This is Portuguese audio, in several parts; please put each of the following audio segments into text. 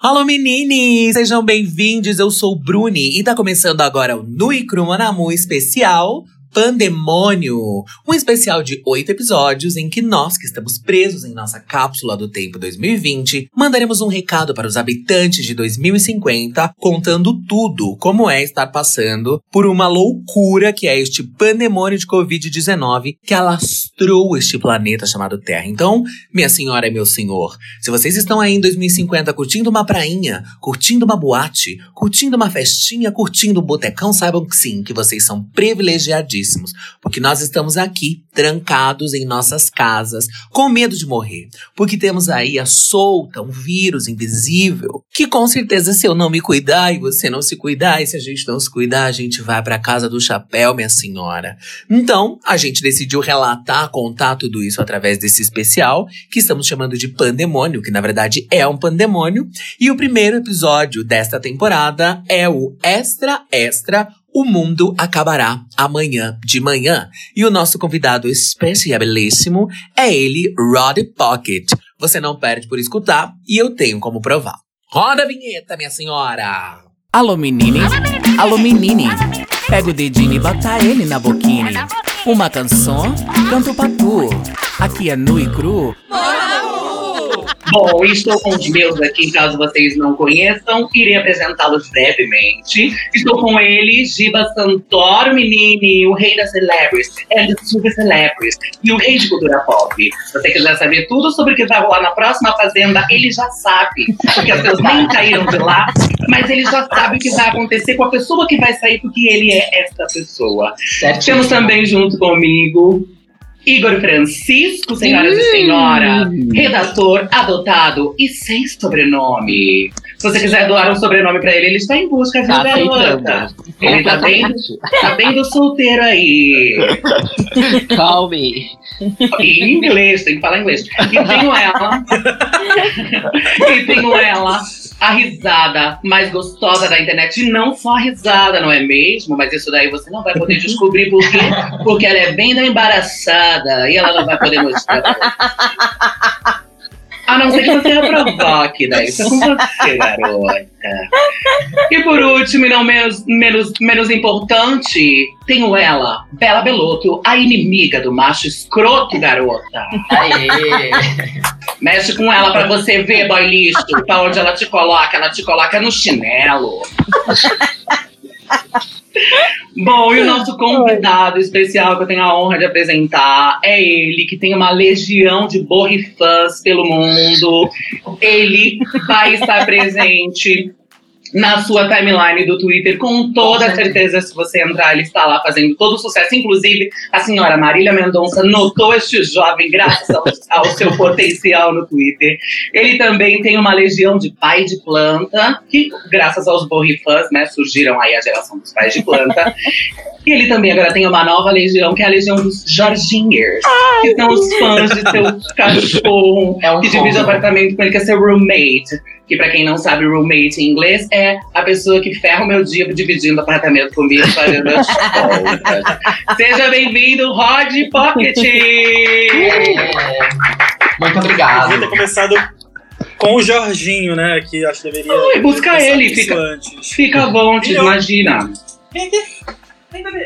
Alô meninos, sejam bem-vindos, eu sou o Bruni e tá começando agora o Nui Cru Manamu especial Pandemônio, um especial de oito episódios em que nós, que estamos presos em nossa cápsula do tempo 2020, mandaremos um recado para os habitantes de 2050, contando tudo como é estar passando por uma loucura que é este pandemônio de Covid-19 que alastrou este planeta chamado Terra. Então, minha senhora e meu senhor, se vocês estão aí em 2050 curtindo uma prainha, curtindo uma boate, curtindo uma festinha, curtindo um botecão, saibam que sim, que vocês são privilegiadíssimos porque nós estamos aqui, trancados em nossas casas, com medo de morrer. Porque temos aí a solta, um vírus invisível, que com certeza se eu não me cuidar e você não se cuidar, e se a gente não se cuidar, a gente vai para casa do chapéu, minha senhora. Então, a gente decidiu relatar, contar tudo isso através desse especial, que estamos chamando de Pandemônio, que na verdade é um pandemônio. E o primeiro episódio desta temporada é o Extra Extra o mundo acabará amanhã de manhã. E o nosso convidado especialíssimo é ele, Rod Pocket. Você não perde por escutar e eu tenho como provar. Roda a vinheta, minha senhora! Alô, menine. Alô, menine. Pega o dedinho e bota ele na boquinha. Uma canção, canto pra tu. Aqui é nu e cru. Bom, estou com os meus aqui, caso vocês não conheçam, irei apresentá-los brevemente. Estou com ele, Giba Santoro Menini, o rei das celebrities, and super celebrities, e o rei de cultura pop. Se você quiser saber tudo sobre o que vai rolar na próxima Fazenda, ele já sabe, porque as pessoas nem caíram de lá, mas ele já sabe o que vai acontecer com a pessoa que vai sair, porque ele é essa pessoa. Certo. Temos também junto comigo Igor Francisco, senhoras e senhora, redator adotado e sem sobrenome. Se você quiser doar um sobrenome pra ele, ele está em busca, viu, Tá garota? Ele tá bem, tá bem do solteiro aí. Calme. Em inglês, tem que falar inglês. E tenho ela. e tenho ela, a risada mais gostosa da internet. E não só a risada, não é mesmo? Mas isso daí você não vai poder descobrir por quê? Porque ela é bem da embaraçada e ela não vai poder mostrar. A não ser que você aprovoque, daí isso é com você, garota. E por último, e não menos, menos, menos importante, tenho ela, Bela Belotto, a inimiga do macho escroto, garota. Aê. Mexe com ela pra você ver, boy lixo, pra onde ela te coloca, ela te coloca no chinelo. Bom, e o nosso convidado especial que eu tenho a honra de apresentar é ele, que tem uma legião de borrifãs pelo mundo. Ele vai estar presente na sua timeline do Twitter, com toda certeza, se você entrar, ele está lá fazendo todo o sucesso. Inclusive, a senhora Marília Mendonça notou este jovem graças ao, ao seu potencial no Twitter. Ele também tem uma legião de pai de planta, que, graças aos borrifãs, né, surgiram aí a geração dos pais de planta. E ele também agora tem uma nova legião, que é a legião dos Jorginhers, que são os fãs de seu cachorro, É um que divide combo. apartamento com ele, que é seu roommate. Que pra quem não sabe, roommate em inglês é a pessoa que ferra o meu dia dividindo apartamento comigo, fazendo as. Seja bem-vindo, Rod Pocket! Muito Devia obrigado. ter começado com o Jorginho, né? Que acho que deveria. Ai, busca ter ele, isso fica- Antes. Fica vontade, Eu- imagina.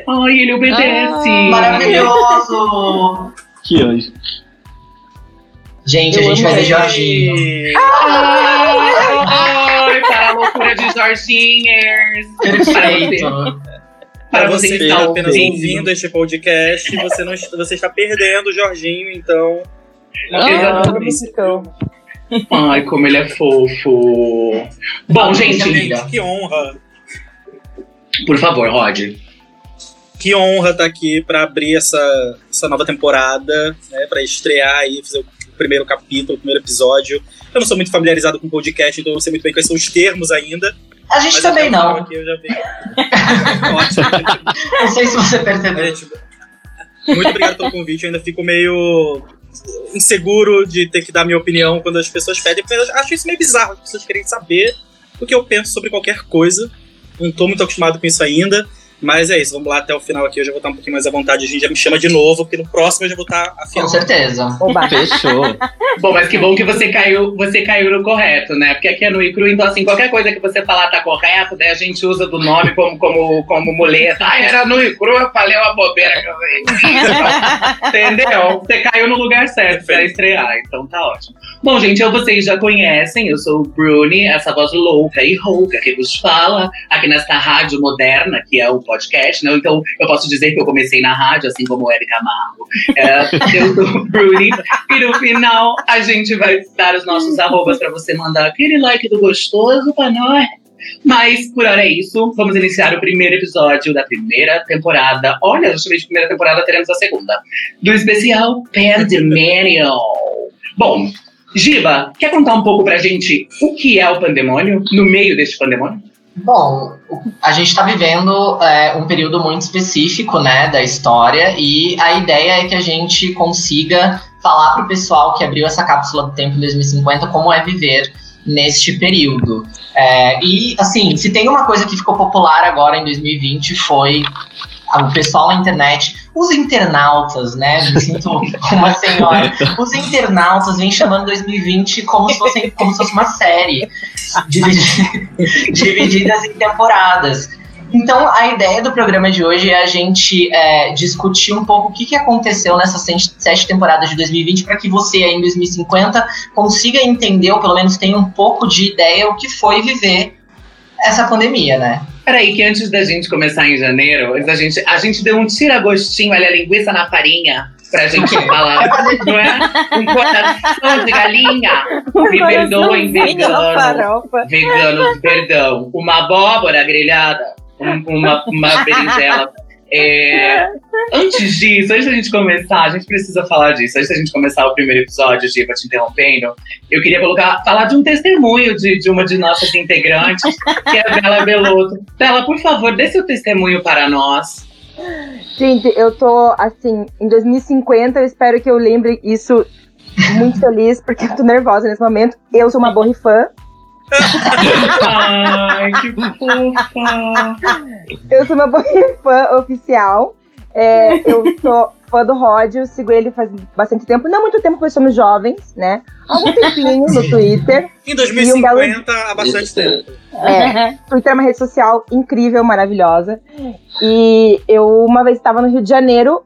Ai, ele obedece. Maravilhoso. Que anjo. Gente, a gente vai ver Jorginho. Ai, para a loucura de Jorginhers. Perfeito. Para você você que está apenas ouvindo. este podcast, você, não, está- você está perdendo o Jorginho, então. Exatamente. Ai, como ele é fofo. Bom, gente, Gente, que honra. por favor, Rod. Que honra estar aqui para abrir essa, essa nova temporada, né? Para estrear aí, fazer o primeiro capítulo, o primeiro episódio. Eu não sou muito familiarizado com podcast, então eu não sei muito bem quais são os termos ainda. A gente mas também não. Aqui eu já vi. Ótimo. Não sei se você percebeu. Gente, muito obrigado pelo convite. Eu ainda fico meio inseguro de ter que dar minha opinião quando as pessoas pedem, porque eu acho isso meio bizarro, as pessoas querem saber o que eu penso sobre qualquer coisa. Não tô muito acostumado com isso ainda. Mas é isso, vamos lá até o final aqui. Eu já vou estar um pouquinho mais à vontade. A gente já me chama de novo, porque no próximo eu já vou estar afiado. Com certeza. Oba. Fechou. Bom, mas que bom que você caiu, você caiu no correto, né? Porque aqui é no Icru, então assim, qualquer coisa que você falar tá correto, daí a gente usa do nome como, como, como muleta. Ah, era no Icru, eu falei uma bobeira que eu Entendeu? Você caiu no lugar certo pra estrear, então tá ótimo. Bom, gente, eu, vocês já conhecem, eu sou o Bruni, essa voz louca e rouca que vos fala aqui nesta rádio moderna, que é o podcast, né? Então eu posso dizer que eu comecei na rádio, assim como o Eric Camargo. É, eu sou Bruni. E no final a gente vai dar os nossos arrobas para você mandar aquele like do gostoso pra nós. Mas por hora é isso. Vamos iniciar o primeiro episódio da primeira temporada. Olha, justamente primeira temporada, teremos a segunda. Do especial Pandemonium. Bom, Giba, quer contar um pouco pra gente o que é o pandemônio no meio deste pandemônio? Bom, a gente está vivendo é, um período muito específico né, da história e a ideia é que a gente consiga falar para o pessoal que abriu essa cápsula do tempo em 2050 como é viver neste período. É, e, assim, se tem uma coisa que ficou popular agora em 2020 foi o pessoal na internet, os internautas, né? Me sinto uma senhora. Os internautas vêm chamando 2020 como se, fosse, como se fosse uma série, divididas em temporadas. Então, a ideia do programa de hoje é a gente é, discutir um pouco o que, que aconteceu nessas sete temporadas de 2020 para que você, aí em 2050, consiga entender, ou pelo menos tenha um pouco de ideia, o que foi viver essa pandemia, né? Peraí, que antes da gente começar em janeiro, a gente, a gente deu um tira-gostinho, olha, linguiça na farinha, pra gente falar, não é? Um coração de galinha. Me perdoem, vegano. Vegano, perdão. Uma abóbora grelhada, um, uma, uma berinjela é, antes disso, antes da gente começar, a gente precisa falar disso. Antes da gente começar o primeiro episódio, Giva, te interrompendo, eu queria colocar, falar de um testemunho de, de uma de nossas integrantes, que é a Bela Belotto. Bela, por favor, dê seu testemunho para nós. Gente, eu tô, assim, em 2050, eu espero que eu lembre isso muito feliz, porque eu tô nervosa nesse momento. Eu sou uma borrifã, Ai, que fofa! Eu sou uma boa fã oficial. É, eu sou fã do Rod, eu sigo ele faz bastante tempo. Não muito tempo, porque somos jovens, né? Algum tempinho no Twitter. Em 2050, um belo... há bastante tempo. É, Twitter é uma rede social incrível, maravilhosa. E eu uma vez estava no Rio de Janeiro,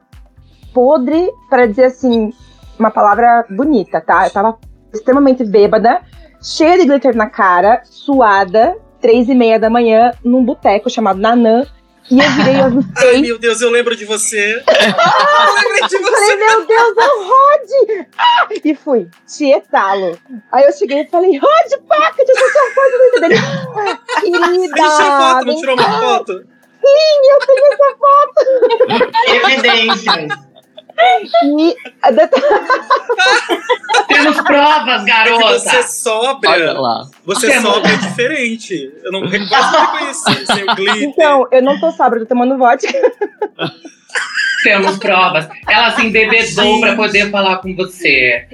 podre, para dizer assim, uma palavra bonita, tá? Eu tava extremamente bêbada cheia de glitter na cara, suada, três e meia da manhã, num boteco chamado Nanã. E eu virei, eu Ai, meu Deus, eu lembro de você. ah, eu lembrei de você. Falei, meu Deus, é o Rod! Ah, e fui, tietá-lo. Aí eu cheguei e falei, Rod, paca, deixa eu sua foto no dele. Querida. Deixa a foto, não tirou uma foto? Sim, eu tenho essa foto. Evidências. E... Temos provas, garota. É você sobra. Olha lá. Você Temos. sobra é diferente. Eu não de reconhecer sem o glitter. Então, eu não tô sobra, eu tô tomando vodka. Temos provas. Ela se embebedou para poder falar com você.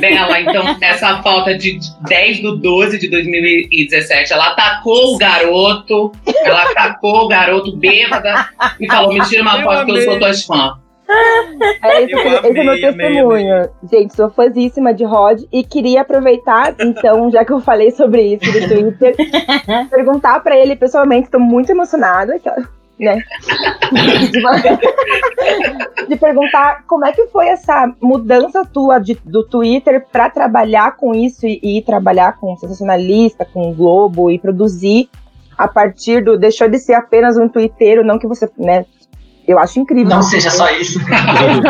Bela, então, essa falta de 10 do 12 de 2017, ela atacou o garoto, ela atacou o garoto bêbada e falou: me tira uma foto que eu sou tua fã. É, esse, amei, esse é meu testemunho. Amei, amei. Gente, sou fãzíssima de Rod e queria aproveitar, então, já que eu falei sobre isso no Twitter, perguntar para ele pessoalmente, tô muito emocionada, né? de perguntar como é que foi essa mudança tua de, do Twitter para trabalhar com isso e, e trabalhar com sensacionalista, com o Globo e produzir a partir do deixou de ser apenas um twitteiro, não que você, né, eu acho incrível. Não seja só isso. ela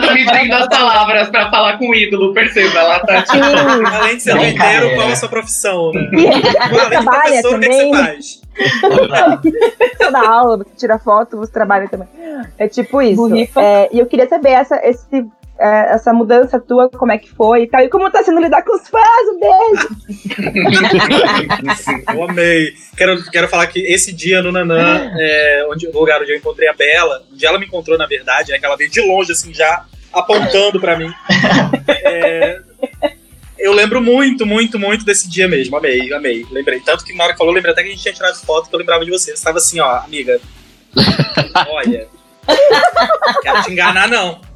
tá me dando as palavras pra falar com o ídolo, perceba. Ela tá tipo. Além de ser inteiro, qual é a sua profissão? Né? Além trabalha também. O que você faz? você dá aula, você tira foto, você trabalha também. É tipo isso. É, e eu queria saber essa, esse é, essa mudança tua, como é que foi e tal. E como tá sendo lidar com os fãs, um beijo! eu amei. Quero, quero falar que esse dia no Nanã, é, onde, o lugar onde eu encontrei a Bela, onde ela me encontrou, na verdade, né, que ela veio de longe, assim, já apontando para mim. É, eu lembro muito, muito, muito desse dia mesmo. Amei, amei. Lembrei. Tanto que na hora que falou, lembrei até que a gente tinha tirado foto que eu lembrava de você. Você estava assim, ó, amiga. Olha. Quero te enganar, não.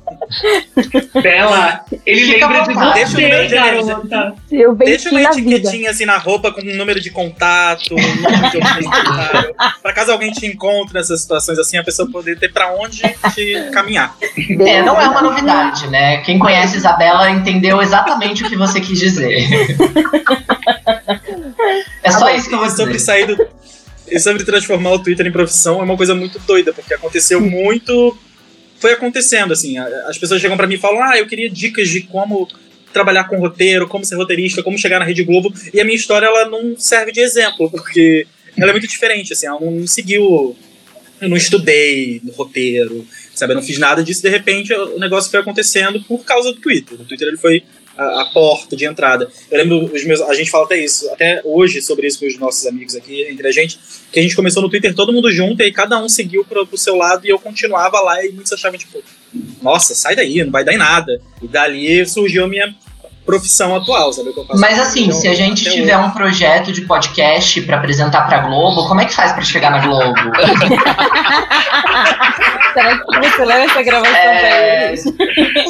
Bela, ele Fica lembra de vontade. Deixa o você, número de garota. Eu Deixa uma vida. etiquetinha assim na roupa com um número de contato, um número de pra caso alguém te encontre nessas situações assim, a pessoa poder ter pra onde te caminhar. É, não é uma novidade, né? Quem conhece Isabela entendeu exatamente o que você quis dizer. É só isso que eu vou sobre sair do. E sobre transformar o Twitter em profissão é uma coisa muito doida, porque aconteceu muito. Foi acontecendo, assim. As pessoas chegam pra mim e falam: ah, eu queria dicas de como trabalhar com roteiro, como ser roteirista, como chegar na Rede Globo. E a minha história, ela não serve de exemplo, porque ela é muito diferente, assim. Ela não seguiu. Eu não estudei no roteiro, sabe? Eu não fiz nada disso. De repente, o negócio foi acontecendo por causa do Twitter. O Twitter ele foi a, a porta de entrada. Eu lembro, os meus, a gente fala até isso, até hoje sobre isso com os nossos amigos aqui, entre a gente, que a gente começou no Twitter todo mundo junto e aí cada um seguiu pro, pro seu lado e eu continuava lá e muitos achavam, tipo, nossa, sai daí, não vai dar em nada. E dali surgiu a minha profissão atual, sabe? o que eu faço? Mas assim, Então, se a gente tiver um projeto de podcast pra apresentar pra Globo, como é que faz pra chegar na Globo? Será que você leva essa gravação É. pra eles?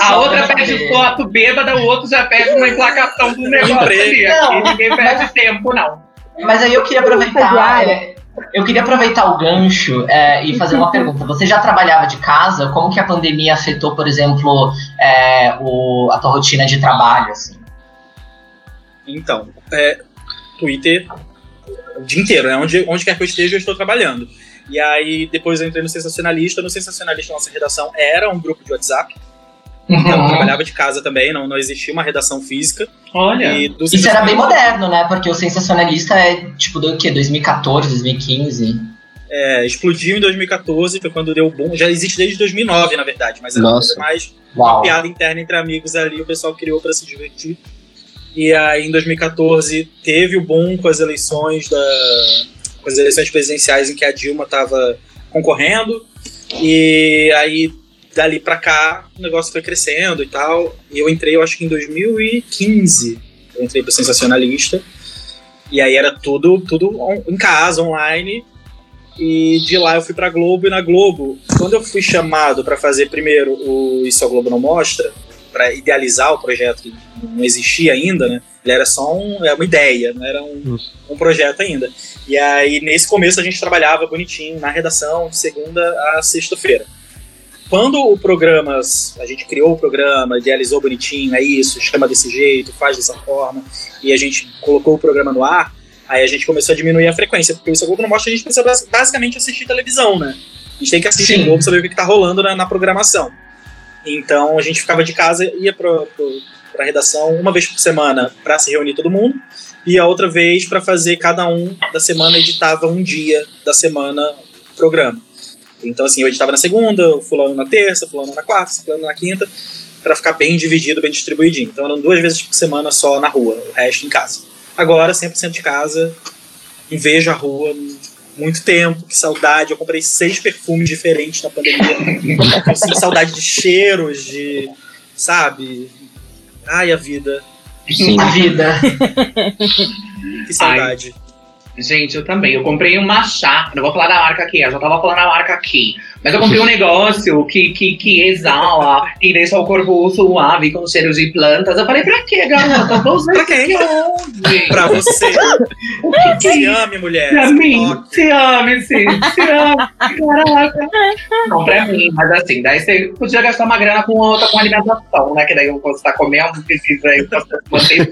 A Só outra pede saber. foto bêbada, o outro já pede uma emplacação do negócio ali. Não, ninguém perde tempo, não. Mas aí eu queria aproveitar. é, eu queria aproveitar o gancho é, e fazer uma pergunta. Você já trabalhava de casa? Como que a pandemia afetou, por exemplo, é, o- a tua rotina de trabalho? Assim? Então, é, Twitter o dia inteiro, né? Onde, onde quer que eu esteja, eu estou trabalhando. E aí, depois eu entrei no Sensacionalista. No Sensacionalista, nossa redação era um grupo de WhatsApp. Então, eu Uhum. trabalhava de casa também, não, não existia uma redação física. Olha. E do Isso era bem moderno, né? Porque o sensacionalista é tipo do quê? 2014, 2015? É, explodiu em 2014, foi quando deu boom. Já existe desde 2009, na verdade, mas era uma Nossa. coisa mais uma Uau. piada interna entre amigos ali, o pessoal criou para se divertir. E aí, em 2014, teve o boom com as eleições da com as eleições presidenciais em que a Dilma estava concorrendo. E aí, dali pra cá, o negócio foi crescendo e tal. E eu entrei, eu acho que em 2015, eu entrei pro Sensacionalista. E aí era tudo, tudo on- em casa, online. E de lá eu fui pra Globo. E na Globo, quando eu fui chamado para fazer primeiro o Isso a Globo Não Mostra, para idealizar o projeto que não existia ainda, né? Ele era só um, é uma ideia, não era um, um projeto ainda. E aí, nesse começo, a gente trabalhava bonitinho na redação, de segunda a sexta-feira. Quando o programa, a gente criou o programa, idealizou bonitinho, é isso, chama desse jeito, faz dessa forma, e a gente colocou o programa no ar, aí a gente começou a diminuir a frequência, porque isso Globo não mostra, a gente precisa bas- basicamente assistir televisão, né? A gente tem que assistir Sim. o Globo, saber o que, que tá rolando na, na programação. Então a gente ficava de casa, ia pro, pro, pra redação uma vez por semana para se reunir todo mundo, e a outra vez para fazer cada um da semana editava um dia da semana o programa. Então, assim, eu editava na segunda, o fulano na terça, o fulano na quarta, o fulano na quinta, para ficar bem dividido, bem distribuidinho. Então, eram duas vezes por semana só na rua, o resto em casa. Agora, 100% de casa, não vejo a rua muito tempo, que saudade. Eu comprei seis perfumes diferentes na pandemia. eu sinto saudade de cheiros, de. Sabe? Ai, a vida. Sim. A vida. Que saudade. Gente, eu também. Eu comprei uma chá. Não vou falar da marca aqui, eu já tava falando a marca aqui. Mas eu comprei um negócio que, que, que exala e deixa o corpo suave com cheiro de plantas. Eu falei, pra quê, garota? Eu tô usando Pra quem? onde? Pra você. O que, que é Se isso? ame, mulher. Pra mim, toque. se ame, sim, se ame, caraca. Não, pra mim, mas assim, daí você podia gastar uma grana com outra, com alimentação, né? Que daí você tá comendo, precisa aí você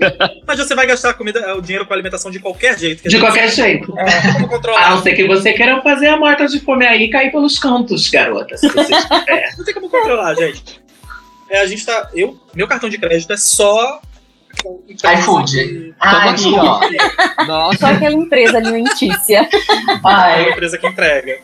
Mas você vai gastar comida, o dinheiro com alimentação de qualquer jeito. de qualquer jeito. Como A controlar? não ser que você queira fazer a morta de fome aí e cair pelos cantos, garota. Se você quiser. Não tem como controlar, gente. É, a gente tá. Eu, meu cartão de crédito é só. iFood. que- Ah, aqui, ó. Só Nossa, aquela empresa alimentícia. É Ai, uma empresa que entrega.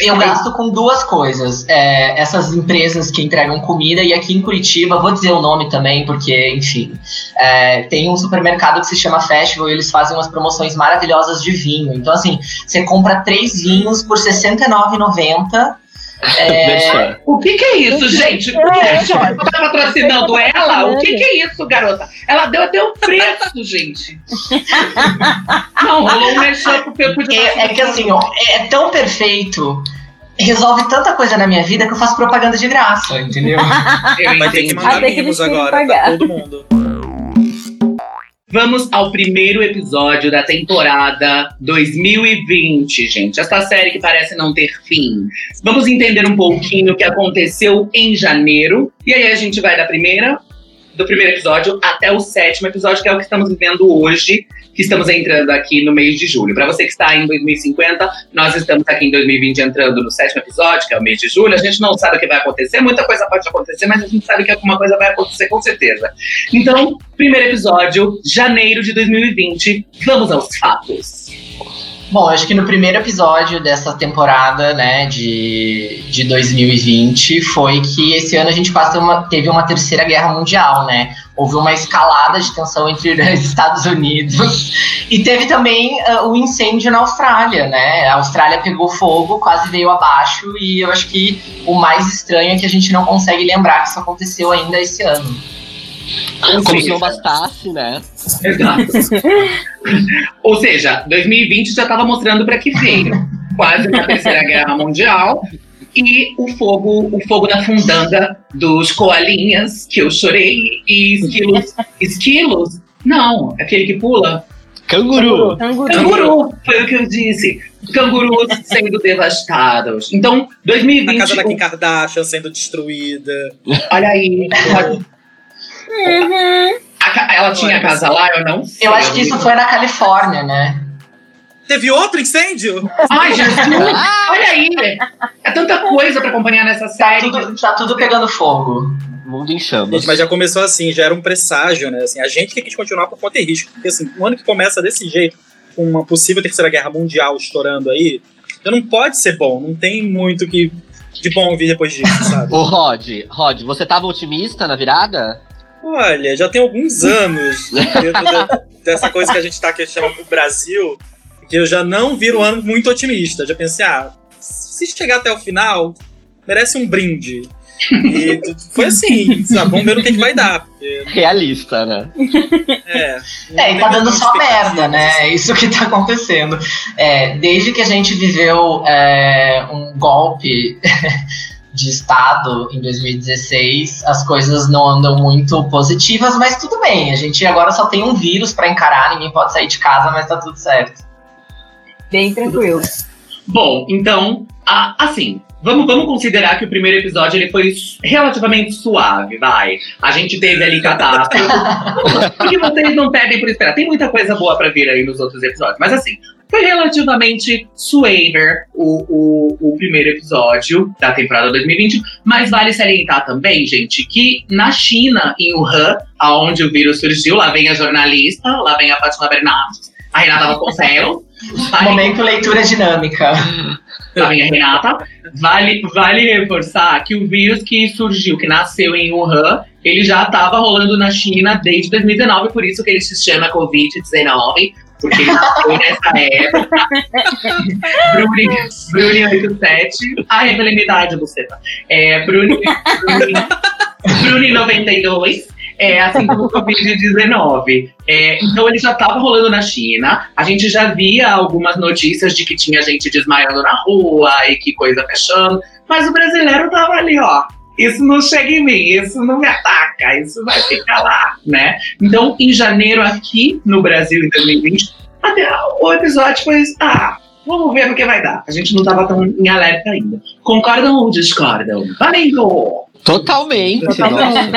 Eu gasto com duas coisas. É, essas empresas que entregam comida, e aqui em Curitiba, vou dizer o nome também, porque, enfim, é, tem um supermercado que se chama Festival e eles fazem umas promoções maravilhosas de vinho. Então, assim, você compra três vinhos por R$ 69,90. É, O que que é isso, gente? É, tá patrocinando ela? O que que é isso, garota? Ela deu até o preço, gente. Não, rolou um merchan pro Pepo de é, é que assim, ó, é tão perfeito. Resolve tanta coisa na minha vida que eu faço propaganda de graça, entendeu? Eu Vai ter que mandar mimos agora pra todo mundo. Vamos ao primeiro episódio da temporada 2020, gente. Essa série que parece não ter fim. Vamos entender um pouquinho o que aconteceu em janeiro. E aí a gente vai da primeira, do primeiro episódio até o sétimo episódio, que é o que estamos vivendo hoje, que estamos entrando aqui no mês de julho. Para você que está em 2050, nós estamos aqui em 2020 entrando no sétimo episódio, que é o mês de julho. A gente não sabe o que vai acontecer, muita coisa pode acontecer, mas a gente sabe que alguma coisa vai acontecer com certeza. Então, primeiro episódio, janeiro de 2020. Vamos aos fatos. Bom, acho que no primeiro episódio dessa temporada, né, de, de 2020, foi que esse ano a gente quase uma, teve uma terceira guerra mundial, né? Houve uma escalada de tensão entre os Estados Unidos e teve também ah, o incêndio na Austrália, né? A Austrália pegou fogo, quase veio abaixo e eu acho que o mais estranho é que a gente não consegue lembrar que isso aconteceu ainda esse ano. Como se não bastasse, né? Exato. Ou seja, 2020 já estava mostrando para que veio. Quase uma terceira guerra mundial. E o fogo, o fogo na fundanga dos coalinhas, que eu chorei, e esquilos. Esquilos? Não, aquele que pula. Canguru. Canguru. Canguru, foi o que eu disse. Cangurus sendo devastados. Então, A 2020. casa da Kim Kardashian sendo destruída. Olha aí. A ca- ela tinha casa lá, eu não sei. Eu acho que isso foi na Califórnia, né? Teve outro incêndio? Ai, Jesus! Olha aí! É tanta coisa pra acompanhar nessa Tá série. tudo, tá tudo pegando fogo. Mundo em chamas. Gente, mas já começou assim, já era um presságio, né? Assim, a gente que quis continuar por conta e risco. Porque assim, um ano que começa desse jeito, com uma possível terceira guerra mundial estourando aí, já não pode ser bom. Não tem muito que de bom vir depois disso, sabe? Ô, Rod, Rod, você tava otimista na virada? Olha, já tem alguns anos dentro da- dessa coisa que a gente tá aqui chamando o Brasil, que eu já não viro um ano muito otimista. Já pensei, ah, se chegar até o final, merece um brinde. E foi assim, sabe? Vamos ver o que, que vai dar. Porque, Realista, né? é, É, e tá dando só merda, né? assim. É isso que tá acontecendo. É, desde que a gente viveu é, um golpe de Estado em 2016, as coisas não andam muito positivas, mas tudo bem. A gente agora só tem um vírus pra encarar, ninguém pode sair de casa, mas tá tudo certo. Bem tranquilo. Bom, então, a- assim, vamos, vamos considerar que o primeiro episódio ele foi relativamente suave, vai. A gente teve ali catástrofe. Porque vocês não pedem por esperar. Tem muita coisa boa pra vir aí nos outros episódios. Mas assim, foi relativamente suaver o, o, o primeiro episódio da temporada 2020. Mas vale salientar também, gente, que na China, em Wuhan, aonde o vírus surgiu, lá vem a jornalista, lá vem a Fátima Bernardes, a Renata Vasconcelos. a Momento leitura dinâmica. Lá vem a Renata. Vale, vale reforçar que o vírus que surgiu, que nasceu em Wuhan, ele já estava rolando na China desde 2019, por isso que ele se chama Covid-19, porque ele nasceu nessa época. Bruni, Bruni 87. Ai, revela a minha idade, buceta. É, Bruni, Bruni, Bruni 92. É, assim como o Covid-19. É, então ele já estava rolando na China. A gente já via algumas notícias de que tinha gente desmaiando na rua e que coisa fechando. Mas o brasileiro tava ali, ó. Isso não chega em mim, isso não me ataca, isso vai ficar lá, né? Então, em janeiro, aqui no Brasil, em 2020, até o episódio foi. Ah, vamos ver no que vai dar. A gente não tava tão em alerta ainda. Concordam ou discordam? Valendo! Totalmente. Totalmente.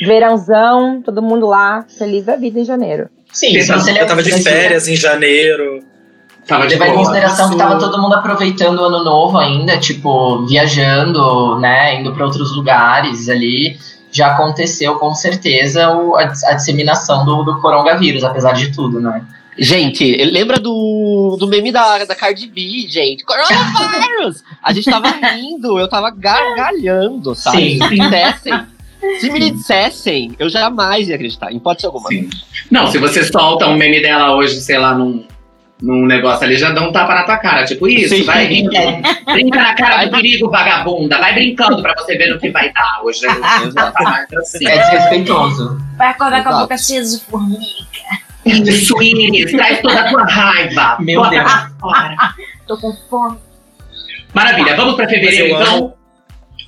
Verãozão, todo mundo lá, feliz da vida em janeiro. Sim, Eu tava de férias em janeiro. Tava de Levar em consideração que tava todo mundo aproveitando o ano novo ainda, tipo, viajando, né, indo para outros lugares ali. Já aconteceu com certeza o- a, dis- a disseminação do, do coronavírus, apesar de tudo, né? Gente, lembra do, do meme da, da Cardi B, gente? Coronavirus! A gente tava rindo, eu tava gargalhando, sabe? Sim. Se me dissessem, se me dissessem, eu jamais ia acreditar, em hipótese alguma. Sim. Não, se você solta um meme dela hoje, sei lá, num, num negócio ali, já dá um tapa na tua cara. Tipo isso, Sim. vai rindo. Brinca na cara do perigo, vagabunda. Vai brincando pra você ver no que vai dar. Hoje mais assim. É desrespeitoso. Vai acordar com a Exato. boca cheia de formiga. Isso, Iris, traz toda a tua raiva. Meu Bota Deus. Tô com fome. Maravilha, vamos pra fevereiro então?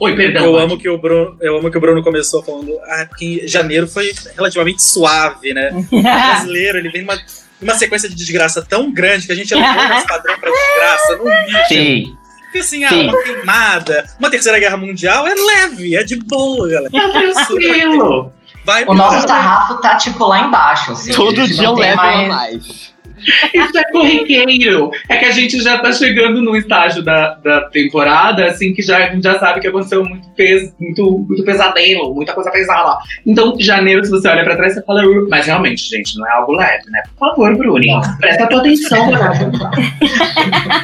Oi, perdão. Eu Mati. amo que o Bruno, eu amo que o Bruno começou falando, ah, porque janeiro foi relativamente suave, né? O brasileiro, ele vem numa, numa sequência de desgraça tão grande que a gente elevou esse padrão pra desgraça no nível. Sim. Porque assim, ah, uma queimada, uma terceira guerra mundial é leve, é de boa, galera. Tranquilo. Vai O nosso sarrafo tá, tipo, lá embaixo. Assim, Todo dia eu levo mais- a mais. Isso é corriqueiro. É que a gente já tá chegando num estágio da, da temporada, assim, que já, a gente já sabe que aconteceu muito, pes, muito, muito pesadelo, muita coisa pesada. Então, janeiro, se você olha pra trás, você fala. Mas realmente, gente, não é algo leve, né? Por favor, Bruninho, presta tua atenção.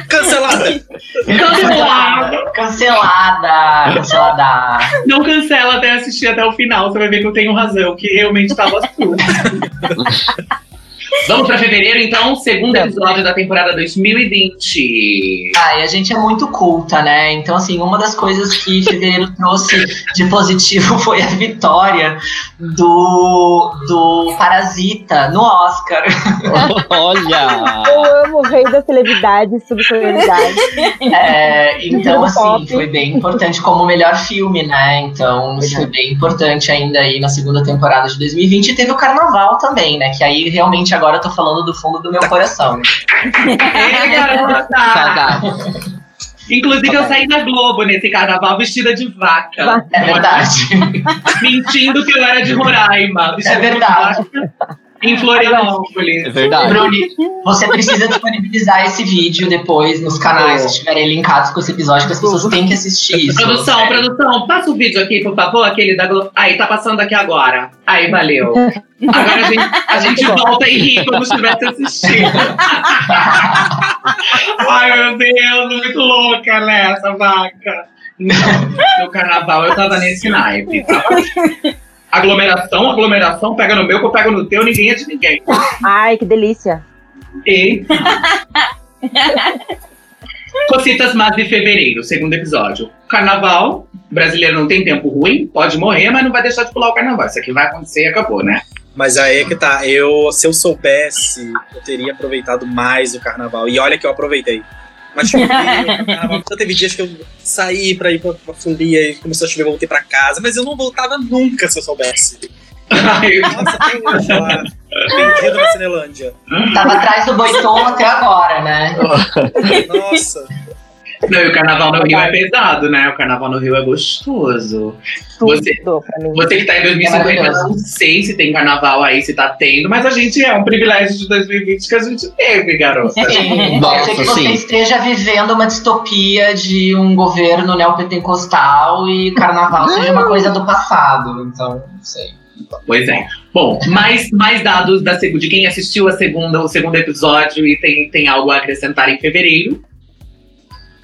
Cancelada! Cancelada. Cancelada! Cancelada! Não cancela até assistir até o final, você vai ver que eu tenho razão, que realmente tava tudo. Vamos pra fevereiro, então, segundo episódio da temporada 2020. Ah, e a gente é muito culta, né? Então, assim, uma das coisas que fevereiro trouxe de positivo foi a vitória do, do Parasita no Oscar. Olha! Eu amo o rei da celebridade e subcelebridade. É, então, assim, foi bem importante como melhor filme, né? Então, isso foi bem importante ainda aí na segunda temporada de 2020. E teve o Carnaval também, né? Que aí realmente agora eu tô falando do fundo do meu coração. Saudade. Inclusive, eu saí da Globo nesse carnaval vestida de vaca. É verdade. Mentindo que eu era de Roraima. É verdade. Em Florianópolis. É verdade. Bruni, você precisa disponibilizar esse vídeo depois nos canais que estiverem linkados com esse episódio, que as pessoas têm que assistir isso. Produção, produção, passa o vídeo aqui, por favor, aquele da Globo. Aí, tá passando aqui agora. Aí, valeu. Agora a gente, a gente volta e ri como se tivesse assistindo. Ai, meu Deus, muito louca, né, essa vaca. Não, no carnaval eu tava nesse naipe. tá? Aglomeração, aglomeração, pega no meu, que eu pego no teu, ninguém é de ninguém. Ai, que delícia. E... Cocitas más de fevereiro, segundo episódio. Carnaval, brasileiro não tem tempo ruim, pode morrer, mas não vai deixar de pular o carnaval. Isso aqui vai acontecer e acabou, né? Mas aí é que tá, eu, se eu soubesse, eu teria aproveitado mais o carnaval. E olha que eu aproveitei. Mas choveu, o carnaval, já teve dias que eu saí pra ir pra, pra folia e começou a chover, voltei pra casa, mas eu não voltava nunca se eu soubesse. Ai, Nossa, tem hoje lá, perdido na Cinelândia. Tava atrás do boitom até agora, né? Nossa. Não, e o carnaval no Rio é pesado, né? O carnaval no Rio é gostoso. Você, Tudo pra mim. você que tá em 2050, maravilhoso. não sei se tem carnaval aí, se tá tendo, mas a gente é um privilégio de 2020 que a gente teve, garota. Sim, Nossa, que você sim. esteja vivendo uma distopia de um governo neopentecostal e carnaval seja uma coisa do passado. Então, não sei. Pois é. Bom, mais, mais dados da, de quem assistiu a segunda, o segundo episódio e tem, tem algo a acrescentar em fevereiro.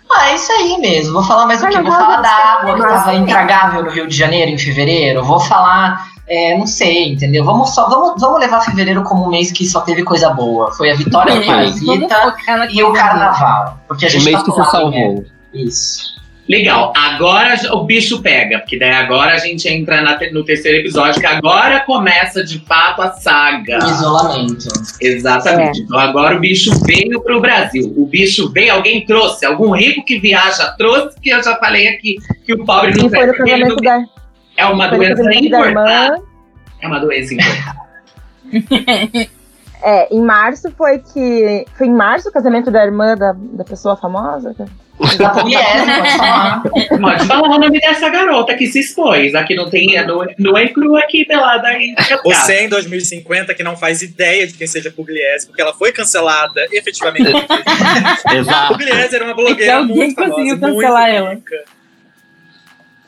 Ah, é isso aí mesmo. Vou falar mais o quê? Vou falar da água que estava intragável no Rio de Janeiro em fevereiro. Vou falar, é, não sei, entendeu? Vamos, só, vamos, vamos levar fevereiro como um mês que só teve coisa boa. Foi a vitória do Parasita e o carnaval. Porque a O gente mês tá que né? salvou. Isso. Legal, agora o bicho pega, porque daí agora a gente entra te- no terceiro episódio, que agora começa de fato a saga. Isolamento. Exatamente. Então agora o bicho veio pro Brasil. O bicho veio, alguém trouxe, algum rico que viaja trouxe, que eu já falei aqui que o pobre não foi não- da, É uma foi doença importada. É uma doença importada. É, em março foi que. Foi em março o casamento da irmã da, da pessoa famosa? Da Pugliese, pode falar. Pode falar o nome dessa garota que se expôs. Aqui não tem. Não, não é cru aqui pelada aí. Você em 2050 que não faz ideia de quem seja Pugliese, porque ela foi cancelada efetivamente. Exato. Pugliese era uma blogueira alguém muito famosa, conseguiu muito cancelar ela. rica.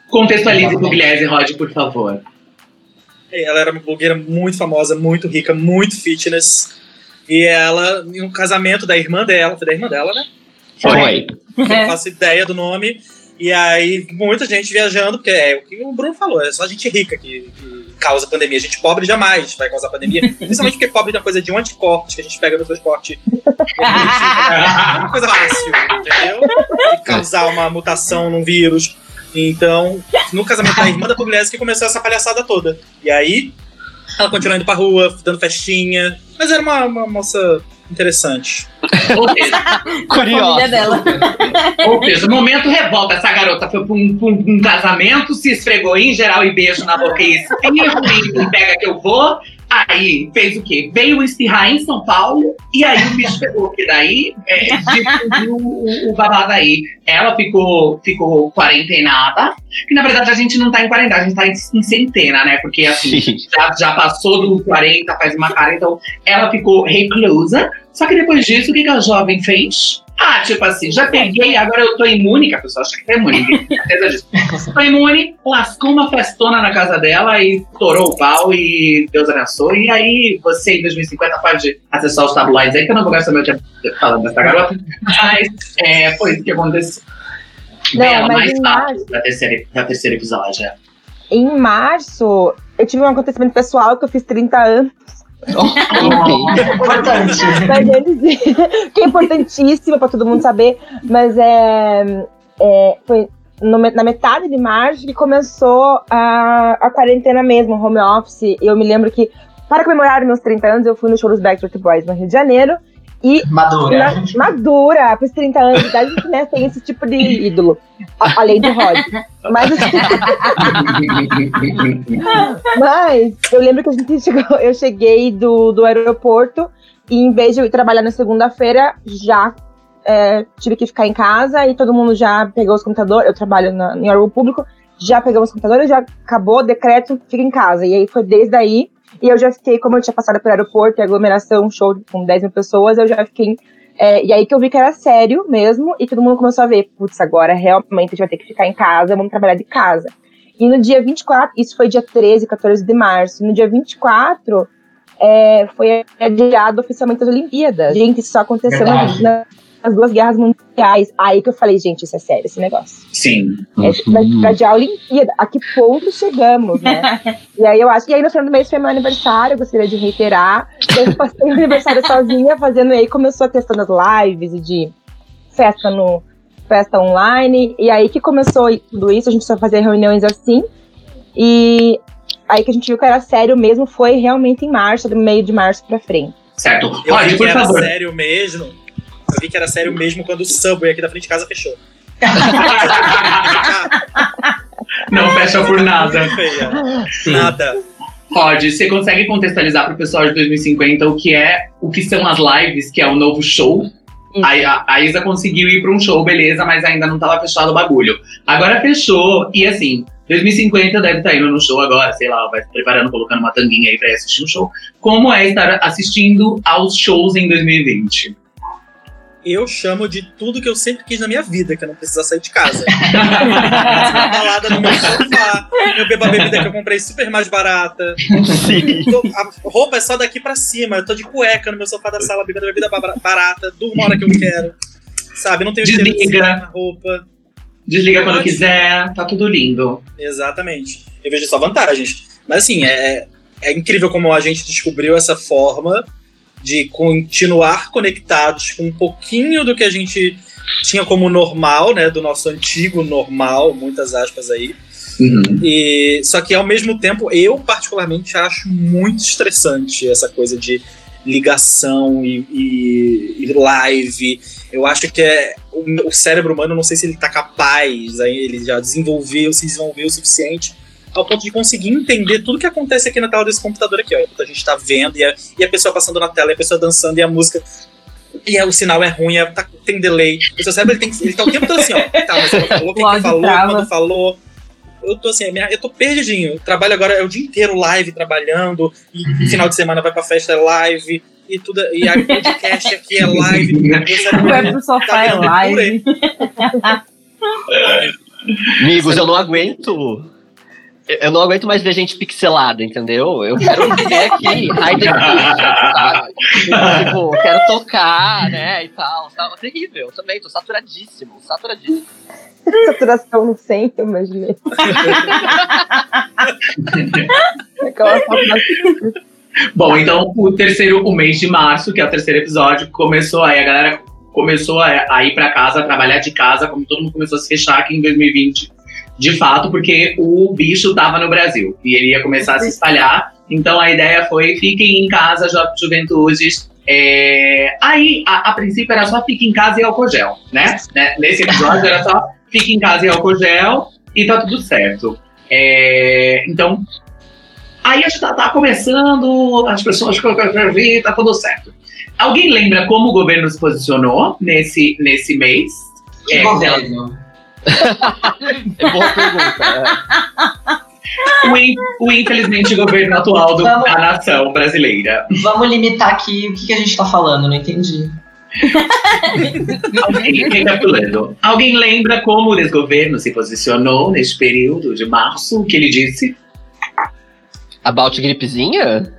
Contextualize o Pugliese, Rod, por favor. Ela era uma blogueira muito famosa, muito rica, muito fitness. E ela, no casamento da irmã dela, foi da irmã dela, né? Foi. Eu não faço ideia do nome. E aí, muita gente viajando, porque é o que o Bruno falou, é só gente rica que, que causa pandemia. A gente pobre jamais vai causar pandemia. Principalmente porque pobre é uma coisa de um anticorte que a gente pega no transporte. é uma coisa fácil, entendeu? De causar uma mutação num vírus. Então, no casamento da irmã da Pugliese que começou essa palhaçada toda. E aí, ela continuou indo pra rua, dando festinha. Mas era uma, uma moça interessante. Curiosa. dela. ou seja, momento revolta. Essa garota foi pra um, pra um- um casamento, se esfregou em geral e beijo na boca e e pega que eu vou. Aí fez o quê? Veio espirrar em São Paulo e aí o bicho pegou. Que daí é, difundiu o, o babado aí. Ela ficou, ficou quarentenada. Que na verdade a gente não tá em quarentena, a gente tá em, em centena, né? Porque assim, Sim. já, já passou do 40, faz uma cara, então ela ficou reclusa. Só que depois disso, o que, que a jovem fez? Ah, tipo assim, já peguei, agora eu tô imune, que a pessoa acha que tá imune, tem certeza disso. Tô imune, lascou uma festona na casa dela e estourou o pau e Deus abençoe. E aí você em 2050 pode acessar os tabloides aí, que eu não vou gastar meu tempo falando dessa garota. Mas é, foi isso que aconteceu. Não, Bela, mas mais março- da terceira, da terceira episódio. Em março, eu tive um acontecimento pessoal que eu fiz 30 anos. Importante. Mas eles, que é importantíssimo para todo mundo saber, mas é, é, foi no na metade de março que começou a, a quarentena mesmo, home office. E eu me lembro que, para comemorar meus 30 anos, eu fui no show dos Backstreet Boys no Rio de Janeiro. E Madura. na, madura, pros 30 anos de idade, né, tem esse tipo de ídolo, a- além do Rod. Mas, assim, mas eu lembro que a gente chegou, eu cheguei do, do aeroporto e em vez de eu ir trabalhar na segunda-feira, já é, tive que ficar em casa e todo mundo já pegou os computadores. Eu trabalho na, em órgão público, já pegamos os computadores, já acabou o decreto, fica em casa. E aí foi desde aí. E eu já fiquei, como eu tinha passado pelo aeroporto e aglomeração, show com 10 mil pessoas, eu já fiquei. é, e aí que eu vi que era sério mesmo, e todo mundo começou a ver, putz, agora realmente a gente vai ter que ficar em casa, vamos trabalhar de casa. E no dia 24, isso foi dia 13, 14 de março, no dia 24, é, foi adiado oficialmente as Olimpíadas. Gente, isso só aconteceu na- nas duas guerras mundiais. Aí que eu falei, gente, isso é sério, esse negócio. Sim. É, vai vai adiar a Olimpíada. A que ponto chegamos, né? e aí eu acho. E aí no final do mês foi meu aniversário, eu gostaria de reiterar. Eu passei o aniversário sozinha fazendo. E aí começou a questão das lives e de festa no festa online. E aí que começou tudo isso, a gente só fazia reuniões assim. E aí que a gente viu que era sério mesmo foi realmente em março, do meio de março pra frente. Certo. Eu que por era favor. sério mesmo. Eu vi que era sério mesmo quando o Subway aqui da frente de casa fechou. Não fecha por nada. Sim. Nada. Pode. Você consegue contextualizar para o pessoal de 2050 o que é, o que são as lives, que é o novo show? Isso. A, a, a Isa conseguiu ir para um show, beleza, mas ainda não estava fechado o bagulho. Agora fechou, e assim, 2050 deve estar indo no show agora, sei lá, vai se preparando, colocando uma tanguinha aí para ir assistir um show. Como é estar assistindo aos shows em 2020? Eu chamo de tudo que eu sempre quis na minha vida, que eu não precisar sair de casa. uma balada no meu sofá, eu bebo a bebida que eu comprei super mais barata. Sim. Tô- a roupa é só daqui pra cima. Eu tô de cueca no meu sofá da sala, bebendo bebida ba- barata, durmo a hora que eu quero. Sabe? Não tenho cheiro de Desliga. na roupa. Desliga quando quiser, tá tudo lindo. Exatamente. Eu vejo só vantagens. Mas assim, é, é incrível como a gente descobriu essa forma de continuar conectados com um pouquinho do que a gente tinha como normal, né? Do nosso antigo normal, muitas aspas aí. Uhum. E só que ao mesmo tempo, eu particularmente acho muito estressante essa coisa de ligação e, e- e live. Eu acho que é o, o cérebro humano, não sei se ele tá capaz, aí ele já desenvolveu, se desenvolveu o suficiente ao ponto de conseguir entender tudo que acontece aqui na tela desse computador aqui, ó. A gente tá vendo e a, e a pessoa passando na tela, e a pessoa dançando e a música e aí o sinal é ruim, é- tá- tem delay. O seu cérebro ele, tem, ele tá o tempo todo assim, ó. Tá, mas ela falou, quem O que falou, trava. quando falou. Eu tô assim, eu tô perdidinho. Eu trabalho agora, é o dia inteiro live trabalhando, e final de semana vai pra festa é live, e tudo. E aí o podcast aqui é live. Cérebro, Vai pro sofá tá é live. Amigos, eu não aguento. Eu não aguento mais ver gente pixelada, entendeu? Eu quero ver aqui, high definition, sabe? Tipo, quero tocar, né, e tal. Tá terrível, eu também, tô saturadíssimo, saturadíssimo. Saturação no 100, eu imaginei. Aquela Bom, então o terceiro, o mês de março, que é o terceiro episódio, começou aí, a galera começou a, a ir pra casa, a trabalhar de casa, como todo mundo começou a se fechar aqui em 2020, de fato, porque o bicho tava no Brasil e ele ia começar a se espalhar. Então a ideia foi: fiquem em casa, juventudes. É, Aí, a, a princípio, era só fique em casa e álcool gel, né? Né? Nesse episódio era só fique em casa e álcool gel e tá tudo certo. É, Então, Aí a gente tá, tá começando, as pessoas vir, tá tudo certo. Alguém lembra como o governo se posicionou nesse, nesse mês? Que É, governo? É boa pergunta. o, in- o infelizmente governo atual do- Vamos. da nação brasileira. Vamos limitar aqui o que, que a gente tá falando, não entendi. Alguém, recapitulando, alguém lembra como o desgoverno se posicionou neste período de março? O que ele disse? About gripezinha?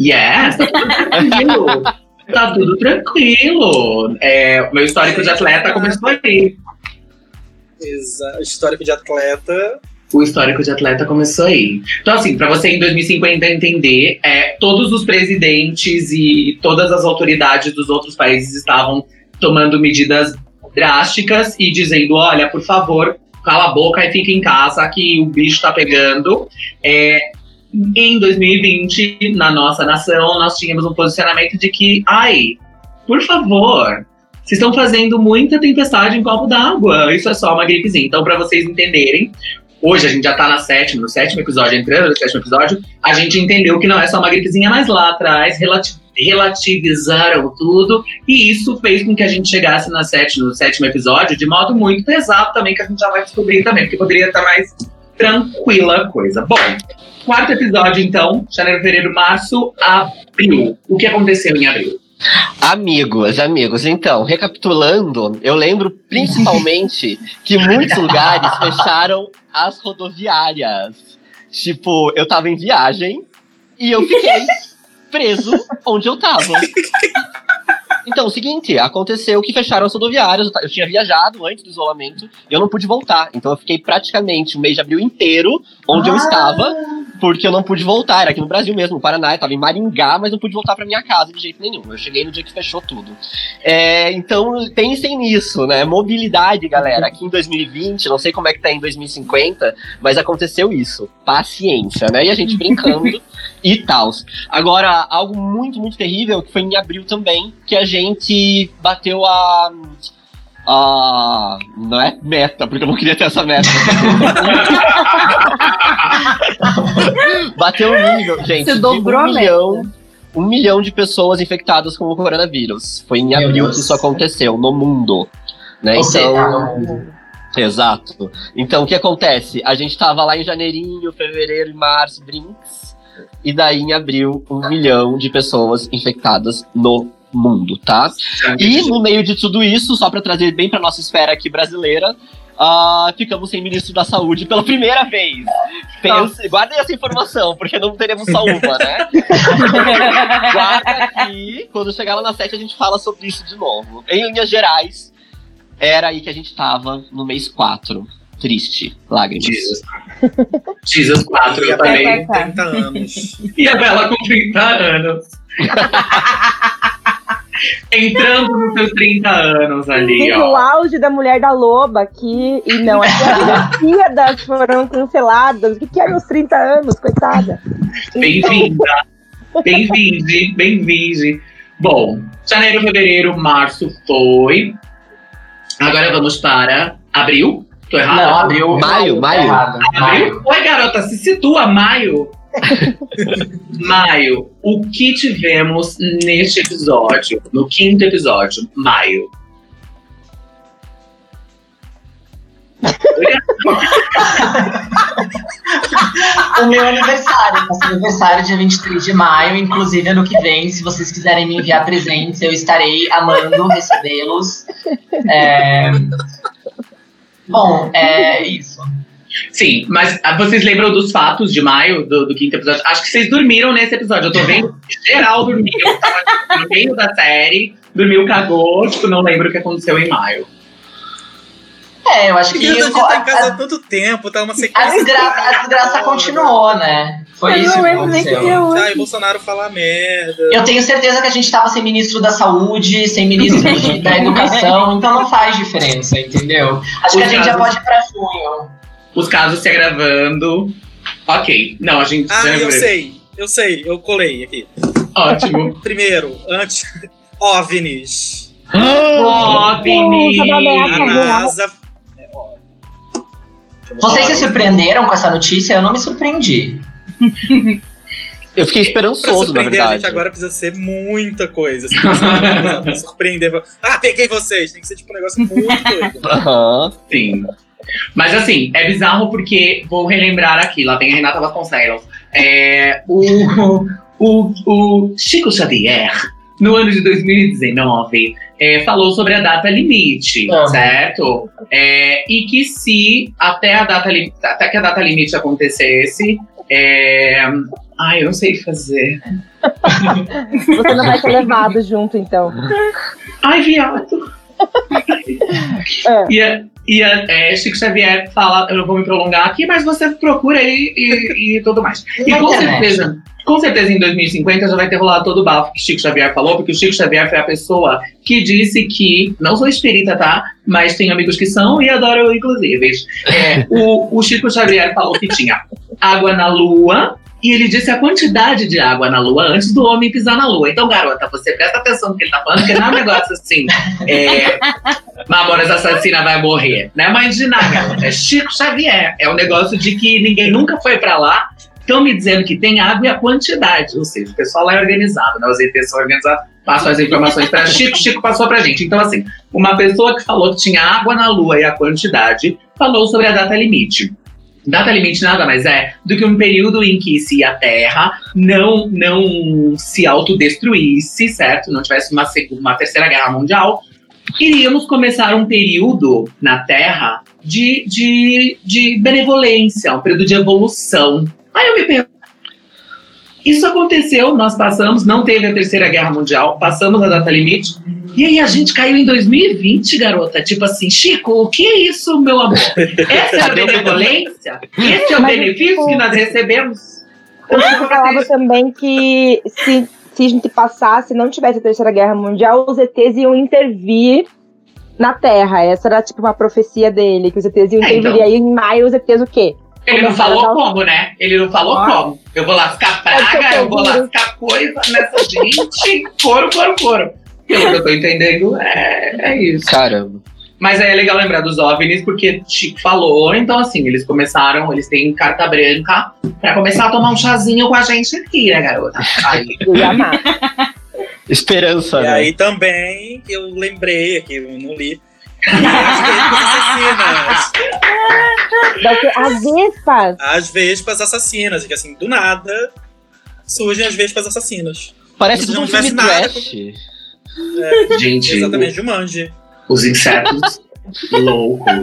Yes, tá tudo tranquilo. tá tudo tranquilo. É, o meu histórico de atleta começou aí. Exa- Histórico de atleta. o histórico de atleta começou aí. Então, assim, para você em 2050 entender, é, todos os presidentes e todas as autoridades dos outros países estavam tomando medidas drásticas e dizendo: olha, por favor, cala a boca e fica em casa que o bicho tá pegando. É, em 2020, na nossa nação, nós tínhamos um posicionamento de que, ai, por favor, vocês estão fazendo muita tempestade em copo d'água. Isso é só uma gripezinha. Então, para vocês entenderem, hoje a gente já tá na sétima, no sétimo episódio, entrando no sétimo episódio, a gente entendeu que não é só uma gripezinha, mas lá atrás relati- relativizaram tudo. E isso fez com que a gente chegasse na sétima, no sétimo episódio de modo muito pesado também, que a gente já vai descobrir também, porque poderia estar mais tranquila a coisa. Bom, quarto episódio, então, janeiro, fevereiro, março, abril. O que aconteceu em abril? Amigos, amigos, então, recapitulando, eu lembro principalmente que muitos lugares fecharam as rodoviárias. Tipo, eu tava em viagem e eu fiquei preso onde eu tava. Então, o seguinte, aconteceu que fecharam as rodoviárias, eu tinha viajado antes do isolamento e eu não pude voltar. Então eu fiquei praticamente o mês de abril inteiro onde eu estava, porque eu não pude voltar. Era aqui no Brasil mesmo, no Paraná, eu tava em Maringá, mas não pude voltar pra minha casa de jeito nenhum. Eu cheguei no dia que fechou tudo. É, então, pensem nisso, né? Mobilidade, galera. Aqui em 2020, não sei como é que tá em 2050, mas aconteceu isso. Paciência, né? E a gente brincando e tal. Agora, algo muito, muito terrível, que foi em abril também, que a gente bateu a. a não é meta, porque eu não queria ter essa meta. bateu um nível, gente. Você dobrou um a meta. milhão, um milhão de pessoas infectadas com o coronavírus. Foi em abril que isso aconteceu no mundo. Né? Ou seja, Então. Exato. Então, o que acontece? A gente tava lá em janeirinho, fevereiro e março, drinks. E daí, em abril, um milhão de pessoas infectadas no mundo, tá? E no meio de tudo isso, só pra trazer bem pra nossa esfera aqui brasileira, ah, ficamos sem ministro da saúde pela primeira vez. Pense, guardem essa informação, porque não teremos só uma, né? Guarda aqui. Quando chegar lá na 7, a gente fala sobre isso de novo. Em linhas gerais, era aí que a gente tava no mês 4. Triste. Lágrimas. Jesus. Jesus 4 E a também. Bela com 30 anos. E a Bela com 30 anos. Entrando nos seus 30 anos ali, Gente, o ó. auge da mulher da loba aqui. E não, as Olimpíadas foram canceladas. O que, que é meus 30 anos, coitada? Bem-vinda. Bem-vinde, bem-vinde. Bom, janeiro, fevereiro, março foi. Agora vamos para abril. Tô errado? Não, abril. Maio, maio. Errado. Abril? Oi, garota, se situa, maio. Maio. O que tivemos neste episódio? No quinto episódio, maio. O meu aniversário, nosso aniversário dia 23 de maio, inclusive ano que vem, se vocês quiserem me enviar presentes, eu estarei amando recebê-los. É... Bom, é isso. Sim, mas ah, vocês lembram dos fatos de maio, do, do quinto episódio? Acho que vocês dormiram nesse episódio. Eu tô vendo que geral dormiu. Tava no meio da série, dormiu, cagou. Tipo, não lembro o que aconteceu em maio. É, eu acho que a gente tá em casa há tanto tempo, tá uma a sequência. desgraça, a desgraça continuou, né? Foi Eu isso não lembro nem que aconteceu. deu. Ai, Bolsonaro fala merda. Eu tenho certeza que a gente tava sem ministro da saúde, sem ministro da educação, então não faz diferença, entendeu? Acho que a gente já pode ir pra junho. Os casos se agravando. Ok. Não, a gente. Ah, eu sei, eu sei, eu colei aqui. Ótimo. Primeiro, antes. OVNIs. OVNI. Puta, A Uhum. NASA. Vocês se surpreenderam com essa notícia? Eu não me surpreendi. Eu fiquei Pra esperançoso, na surpreender a verdade. gente agora precisa ser muita coisa. Assim, pra surpreender. Ah, peguei vocês. Tem que ser tipo um negócio muito doido. Aham. Sim. Mas assim, é bizarro porque, vou relembrar aqui, lá tem a Renata Vasconcelos. É, o, o, o Chico Xavier, no ano de 2019, é, falou sobre a data limite, Ah. certo? É, e que se até, a data, até que a data limite acontecesse. É, ai, eu não sei fazer. Você não vai ser levado junto, então. Ai, viado. É. E, a, e a, é, Chico Xavier fala, eu não vou me prolongar aqui, mas você procura aí e, e tudo mais. E com certeza, com certeza em 2050 já vai ter rolado todo o bafo que Chico Xavier falou, porque o Chico Xavier foi a pessoa que disse que, não sou espírita, tá? Mas tenho amigos que são e adoro, inclusive. É, o, o Chico Xavier falou que tinha água na lua. E ele disse a quantidade de água na lua antes do homem pisar na lua. Então, garota, você presta atenção no que ele tá falando, porque não é um negócio assim. É, Mamonas assassina vai morrer. Não é mãe de nada, é Chico Xavier. É um negócio de que ninguém nunca foi pra lá. Estão me dizendo que tem água e a quantidade. Ou seja, o pessoal lá é organizado, né? Os ETs são organizados, passam as informações para Chico, Chico passou pra gente. Então, assim, uma pessoa que falou que tinha água na lua e a quantidade, falou sobre a data limite. Data limite nada mais é do que um período em que se a Terra não, não se autodestruísse, certo? Não tivesse uma, uma terceira guerra mundial, iríamos começar um período na Terra de, de, de benevolência, um período de evolução. Aí eu me. Isso aconteceu, nós passamos, não teve a terceira guerra mundial, passamos a data limite, e aí a gente caiu em 2020, garota. Tipo assim, Chico, o que é isso, meu amor? Essa é a benevolência? Esse é o Mas, benefício tipo, que nós recebemos? O Chico falava também que se, se a gente passasse, não tivesse a Terceira Guerra Mundial, os ETs iam intervir na Terra. Essa era tipo uma profecia dele, que os ETs iam É, intervir. então. E aí em maio os ETs o quê? Ele não falou a dar- como, né? Ele não falou Ah. como. Eu vou lascar ser praga, eu vou lascar coisa nessa gente. Couro, couro, couro. Pelo que eu tô entendendo, é, é isso. Caramba. Mas aí é legal lembrar dos OVNIs, porque Chico falou, então assim, eles começaram, eles têm carta branca pra começar a tomar um chazinho com a gente aqui, né, garota? Aí. Esperança, E né? aí também eu lembrei aqui, eu não li. As vespas assassinas. Vai ser as Vespas. As vespas assassinas. E que assim, do nada surgem as vespas assassinas. Parece tudo um filme nada, trash. gente, Exatamente, Jumanji. os insetos loucos.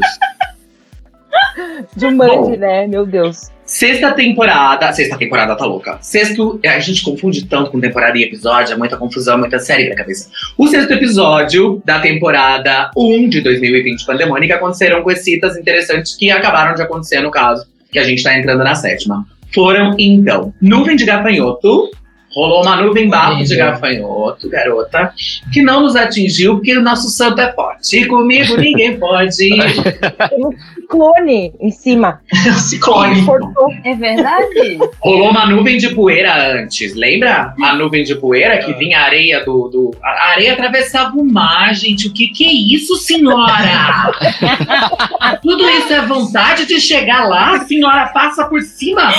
Jumanji, Bom. né? Meu Deus. Sexta temporada. Sexta temporada tá louca. Sexto. A gente confunde tanto com temporada e episódio, é muita confusão, muita série na cabeça. O sexto episódio da temporada 1 de 2020 Pandemônica aconteceram coisitas interessantes que acabaram de acontecer no caso, que a gente tá entrando na sétima. Foram, então, nuvem de gafanhoto. Rolou uma nuvem bafo de Horrível. gafanhoto, garota, que não nos atingiu porque o nosso santo é forte. E comigo ninguém pode. Clone em cima. Ciclone. É verdade? Rolou uma nuvem de poeira antes, lembra? A nuvem de poeira que vinha a areia do. do- a areia atravessava o mar, gente. O que, que é isso, senhora? Tudo isso é vontade de chegar lá? A senhora passa por cima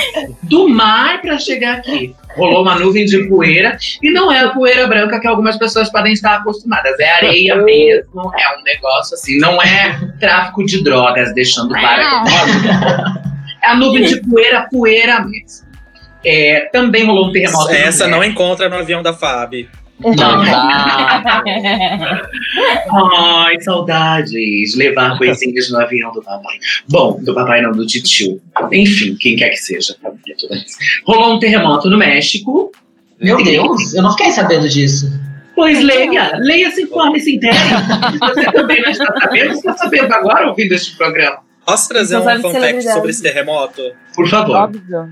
do mar para chegar aqui. Rolou uma nuvem de poeira e não é a poeira branca que algumas pessoas podem estar acostumadas, é areia mesmo, é um negócio assim, não é tráfico de drogas, deixando claro. É a nuvem de poeira, poeira mesmo. É, também rolou um terremoto. Essa não encontra no avião da FAB. Não dá. Ai, saudades. Levar coisinhas no avião do papai. Bom, do papai não, do titio. Enfim, quem quer que seja. Rolou um terremoto no México. Meu Deus, eu não fiquei sabendo disso. Pois leia, leia, se informe, se intere. Você também não está sabendo, está sabendo agora ouvindo este programa. Posso trazer um Então, fun fact sobre esse terremoto? Por favor. Óbvio.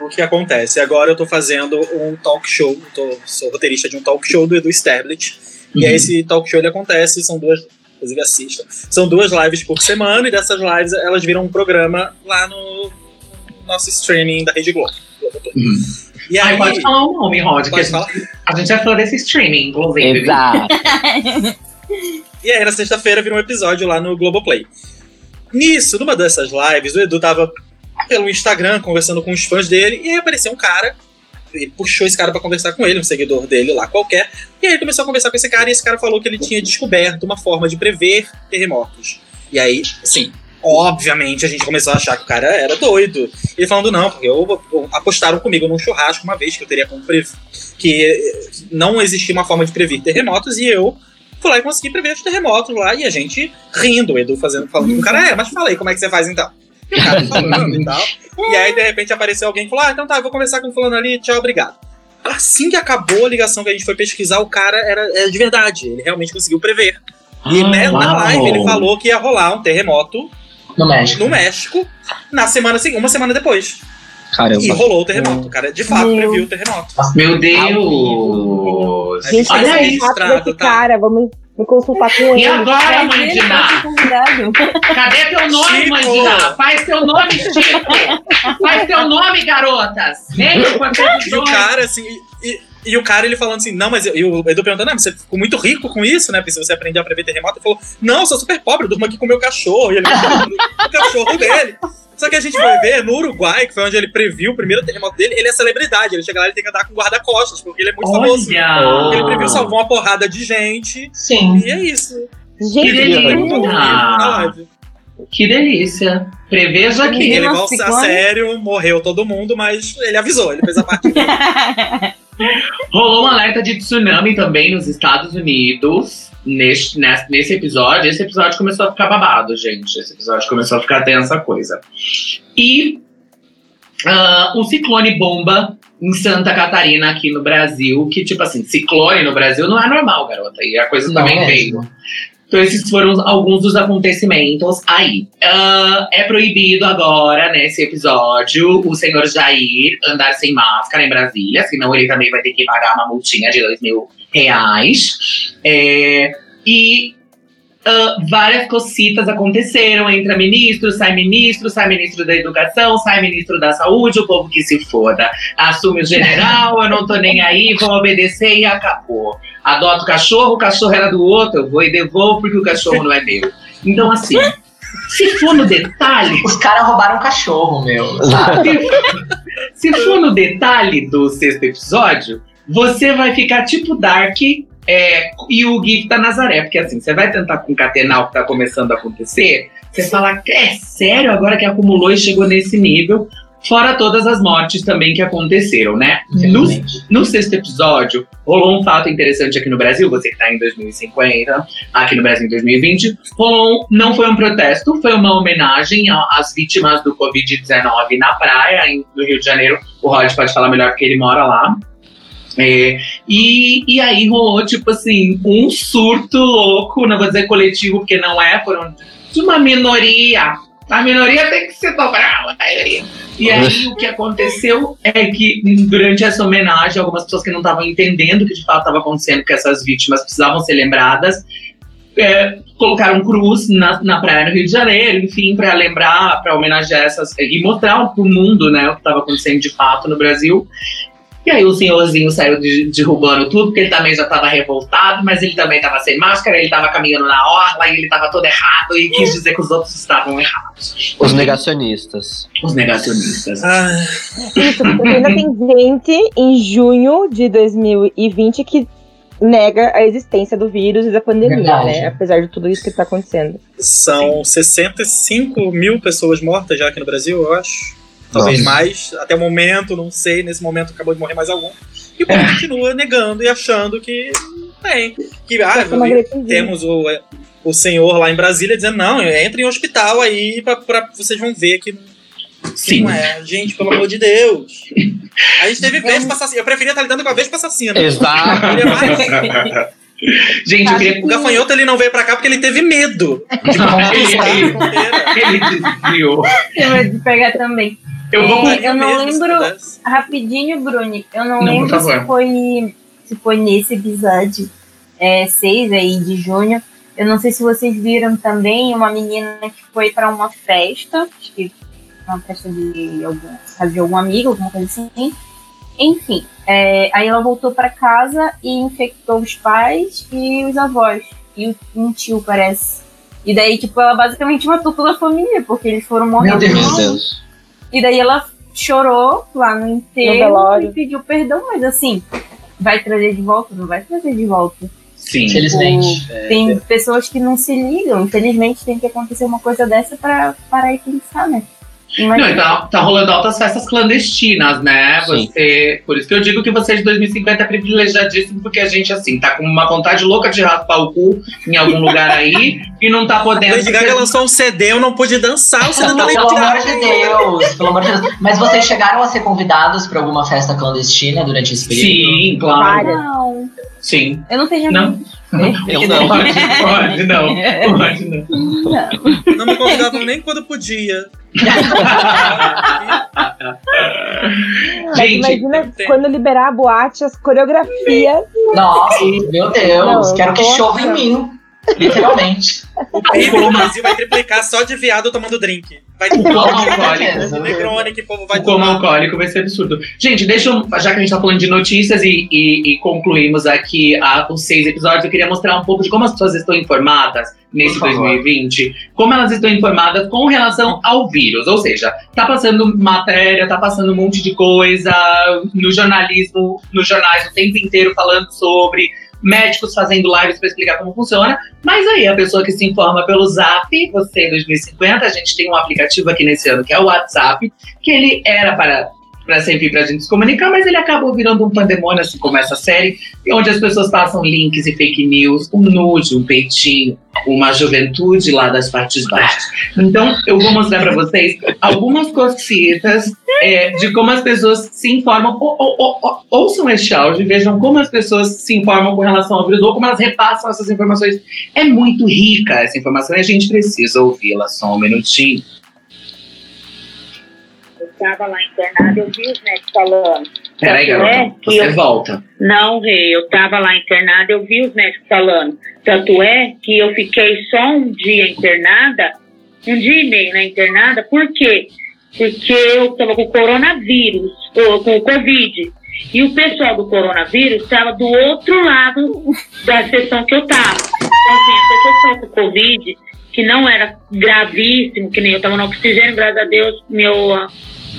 O que acontece? Agora eu tô fazendo um talk show, eu tô, sou roteirista de um talk show do Edu Sterblit. E Uhum. aí esse talk show ele acontece, são duas, inclusive assistam, são duas lives por semana e dessas lives elas viram um programa lá no nosso streaming da Rede Globo. Globoplay. Uhum. E Ai, aí, pode falar o nome, Rod, que a pode gente, falar? a gente é fã desse streaming, inclusive. Exato. E aí na sexta-feira virou um episódio lá no Globoplay. Nisso, numa dessas lives, o Edu tava pelo Instagram conversando com os fãs dele, e aí apareceu um cara, ele puxou esse cara pra conversar com ele, um seguidor dele lá qualquer, e aí ele começou a conversar com esse cara, e esse cara falou que ele tinha descoberto uma forma de prever terremotos. E aí, assim, obviamente a gente começou a achar que o cara era doido. Ele falando, não, porque eu, eu- apostaram comigo num churrasco uma vez que eu teria como prever, que não existia uma forma de prever terremotos, e eu fui lá e consegui prever os terremotos lá, e a gente rindo, o Edu fazendo, falando o cara, é, mas fala aí, como é que você faz então? E o cara falando e tal. E aí, de repente, apareceu alguém e falou: Ah, então tá, eu vou conversar com o fulano ali, tchau, obrigado. Assim que acabou a ligação que a gente foi pesquisar, o cara era, era de verdade. Ele realmente conseguiu prever. E Ah, né, na live ele falou que ia rolar um terremoto No México. no México na semana seguinte, uma semana depois. Caramba. E rolou o terremoto. O cara de fato Meu. previu o terremoto. Meu Deus! Gente Olha desse tá? cara, vamos me consultar com ele. E agora, mãe de Ná? Cadê teu nome, Chico. mãe de Ná? Faz teu nome, Chico! Faz teu nome, garotas! Vem, quanto E o cara, assim, e, e o cara ele falando assim, não, mas eu- e o Edu perguntando, não, mas você ficou muito rico com isso, né? Porque se você aprender a prever terremoto, ele falou, não, eu sou super pobre, eu durmo aqui com o meu cachorro, e ele o cachorro dele. Só que a gente foi ver no Uruguai, que foi onde ele previu o primeiro terremoto dele, ele é celebridade. Ele chega lá e tem que andar com guarda-costas, porque ele é muito famoso. Olha! Ele previu, salvou uma porrada de gente. Sim. E é isso. Que Gente, delícia! Na live. Que delícia! Preveja aqui. ele volta a sério, morreu todo mundo, mas ele avisou, ele fez a parte dele. Rolou um alerta de tsunami também nos Estados Unidos. Neste, nesse, nesse episódio, esse episódio começou a ficar babado, gente. Esse episódio começou a ficar tensa coisa. E ah, um ciclone bomba em Santa Catarina, aqui no Brasil, que, tipo assim, ciclone no Brasil não é normal, garota. E a coisa Não também é veio. Então, esses foram alguns dos acontecimentos aí. Ah, é proibido agora, nesse episódio, o senhor Jair andar sem máscara em Brasília, senão ele também vai ter que pagar uma multinha de dois mil reais. É, e ah, várias cocitas aconteceram. Entra ministro, sai ministro, sai ministro da educação, sai ministro da saúde, o povo que se foda. Assume o general, eu não tô nem aí, vou obedecer e acabou. Adoto o cachorro, o cachorro era do outro, eu vou e devolvo porque o cachorro não é meu. Então, assim, se for no detalhe, Os caras roubaram um cachorro, meu. sabe? se for no detalhe do sexto episódio, você vai ficar tipo Dark é, e o Gif da Nazaré. Porque assim, você vai tentar concatenar o que tá começando a acontecer, você fala, é sério agora que acumulou e chegou nesse nível? Fora todas as mortes também que aconteceram, né? No, no sexto episódio, rolou um fato interessante aqui no Brasil, você que tá em 2050, aqui no Brasil em 2020. Rolou, não foi um protesto, foi uma homenagem às vítimas do Covid-19 na praia, em- no Rio de Janeiro. O Rod pode falar melhor porque ele mora lá. É, e, e aí rolou, tipo assim, um surto louco, não vou dizer coletivo, porque não é, foram de uma minoria. A minoria tem que se dobrar, a maioria. E aí o que aconteceu é que durante essa homenagem, algumas pessoas que não estavam entendendo o que de fato estava acontecendo, que essas vítimas precisavam ser lembradas, é, colocaram cruz na, na praia no Rio de Janeiro, enfim, para lembrar, para homenagear essas e mostrar para o mundo, né, o que estava acontecendo de fato no Brasil. E aí o senhorzinho saiu de- derrubando tudo, porque ele também já estava revoltado, mas ele também estava sem máscara, ele estava caminhando na orla e ele estava todo errado e quis dizer que os outros estavam errados. Os negacionistas. Os negacionistas. Ah, Isso, porque ainda tem gente em junho de 2020 que nega a existência do vírus e da pandemia, Verdade. né? Apesar de tudo isso que tá acontecendo. são 65 mil pessoas mortas já aqui no Brasil, eu acho. Talvez Nossa. mais. Até o momento, não sei. Nesse momento acabou de morrer mais algum. E o povo É. continua negando e achando que tem. Que, ah, temos o, o senhor lá em Brasília dizendo: não, entre em hospital aí pra, pra vocês vão ver que Sim. Não é, gente, pelo amor de Deus. A gente teve Vespa assassina. Eu preferia estar lidando com a Vespa assassina. Exato. Queria mais. Gente, eu queria. O gafanhoto ele não veio pra cá porque ele teve medo de conquistar Ele-. Ele desviou. Eu vou de pegar também. Eu vou. É, eu não lembro- pudesse. Rapidinho, Bruni. Eu não, Não, lembro se foi, se foi nesse episódio 6 aí de junho. Eu não sei se vocês viram também uma menina que foi para uma festa, acho que uma festa de algum, de algum amigo, alguma coisa assim. Enfim, é, aí ela voltou para casa e infectou os pais e os avós. E o- um tio, parece. E daí, tipo, ela basicamente matou toda a família, porque eles foram morrer Meu Deus. E daí ela chorou lá no No enterro e pediu perdão, mas assim, vai trazer de volta? Não vai trazer de volta. Sim. Infelizmente. Tem pessoas que não se ligam, infelizmente tem que acontecer uma coisa dessa pra parar e pensar, né? Não, Imagina. e tá, tá rolando altas festas clandestinas, né? Sim. Você, por isso que eu digo que você de 2050 é privilegiadíssimo, porque a gente, assim, tá com uma vontade louca de raspar o cu em algum lugar aí e não tá podendo. Lady Gaga lançou um CD, eu não pude dançar, o CD tá Pelo amor de Deus, pelo amor de Deus. Mas vocês chegaram a ser convidados para alguma festa clandestina durante esse período? Sim, claro. Várias. Não, Sim. eu não tenho Não. Amigos. Eu não. Pode, pode, não. Pode, não. Não. Não me convidavam nem quando podia. Mas Gente, imagina tem- quando liberar a boate, as coreografias. Nossa, meu Deus, Não, quero que chova em mim. Literalmente. O PIB do Brasil vai triplicar só de viado tomando drink. Vai ter coma um alcoólico. Negrônica, o povo vai o alcoólico vai ser absurdo. Gente, deixa eu, já que a gente tá falando de notícias e, e- e concluímos aqui a- os seis episódios, eu queria mostrar um pouco de como as pessoas estão informadas nesse Por favor. 2020, como elas estão informadas com relação ao vírus. Ou seja, tá passando matéria, tá passando um monte de coisa no jornalismo, nos jornais o tempo inteiro falando sobre médicos fazendo lives para explicar como funciona. Mas aí a pessoa que se informa pelo Zap, você em 2050, a gente tem um aplicativo aqui nesse ano que é o WhatsApp, que ele era para para sempre pra gente se comunicar, mas ele acabou virando um pandemônio, assim como essa série, onde as pessoas passam links e fake news, um nude, um peitinho, uma juventude lá das partes baixas. Então, eu vou mostrar para vocês algumas cositas é, de como as pessoas se informam. Ou- ou- ou- ouçam este áudio e vejam como as pessoas se informam com relação ao vírus, ou como elas repassam essas informações. É muito rica essa informação e a gente precisa ouvi-la só um minutinho. Eu estava lá internada, eu vi os médicos falando. Peraí, garota, é que você eu- volta. Não, Rei, eu estava lá internada, eu vi os médicos falando. Tanto é que eu fiquei só um dia internada, um dia e meio na internada, por quê? Porque eu estava com coronavírus, ou com o Covid. E o pessoal do coronavírus estava do outro lado da sessão que eu estava. Então, assim, a pessoa com Covid, que não era gravíssimo, que nem eu estava no oxigênio, graças a Deus, meu,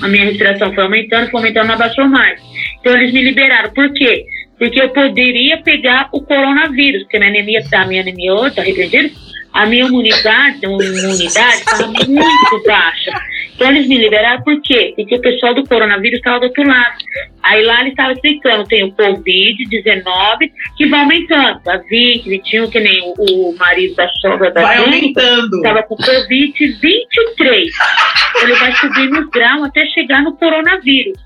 a, minha respiração foi aumentando, foi aumentando, não abaixou mais. Então eles me liberaram. Por quê? Porque eu poderia pegar o coronavírus, porque minha anemia, a minha anemia outra, repreendida, a minha imunidade, imunidade estava muito baixa. Então eles me liberaram por quê? Porque o pessoal do coronavírus estava do outro lado. Aí lá eles estavam explicando, tem o Covid-19, que vai aumentando, a 20, 21, que nem o, o marido da sogra da Vai gente, aumentando. estava com Covid-23. Ele vai subir nos graus até chegar no coronavírus.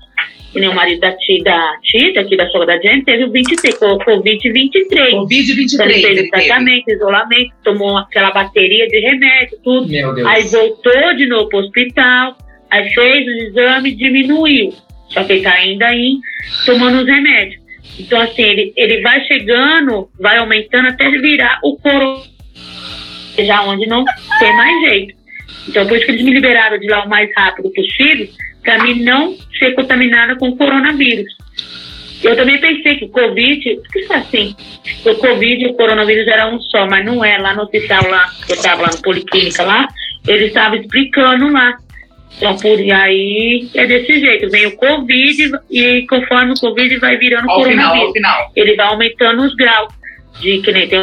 Que nem o marido da tia, da tia aqui da sogra da gente, teve o 23, co- Covid-23. Então, Covid-23. fez tratamento, isolamento, tomou aquela bateria de remédio, tudo. Meu Deus. Aí voltou de novo pro hospital, aí fez os exames, diminuiu. Só que ele tá ainda aí tomando os remédios. Então, assim, ele, ele vai chegando, vai aumentando até virar o corona, já onde não tem mais jeito. Então, por isso que eles me liberaram de lá o mais rápido possível, para mim não ser contaminada com o coronavírus. Eu também pensei que o Covid, por que isso é assim? O Covid e o coronavírus era um só, mas não é. Lá no hospital, lá, que eu estava lá no Policlínica, lá, eles estavam explicando lá. Então, por aí é desse jeito. Vem o Covid e conforme o Covid vai virando Ao final, coronavírus. ao final. Ele vai aumentando os graus de que nem tem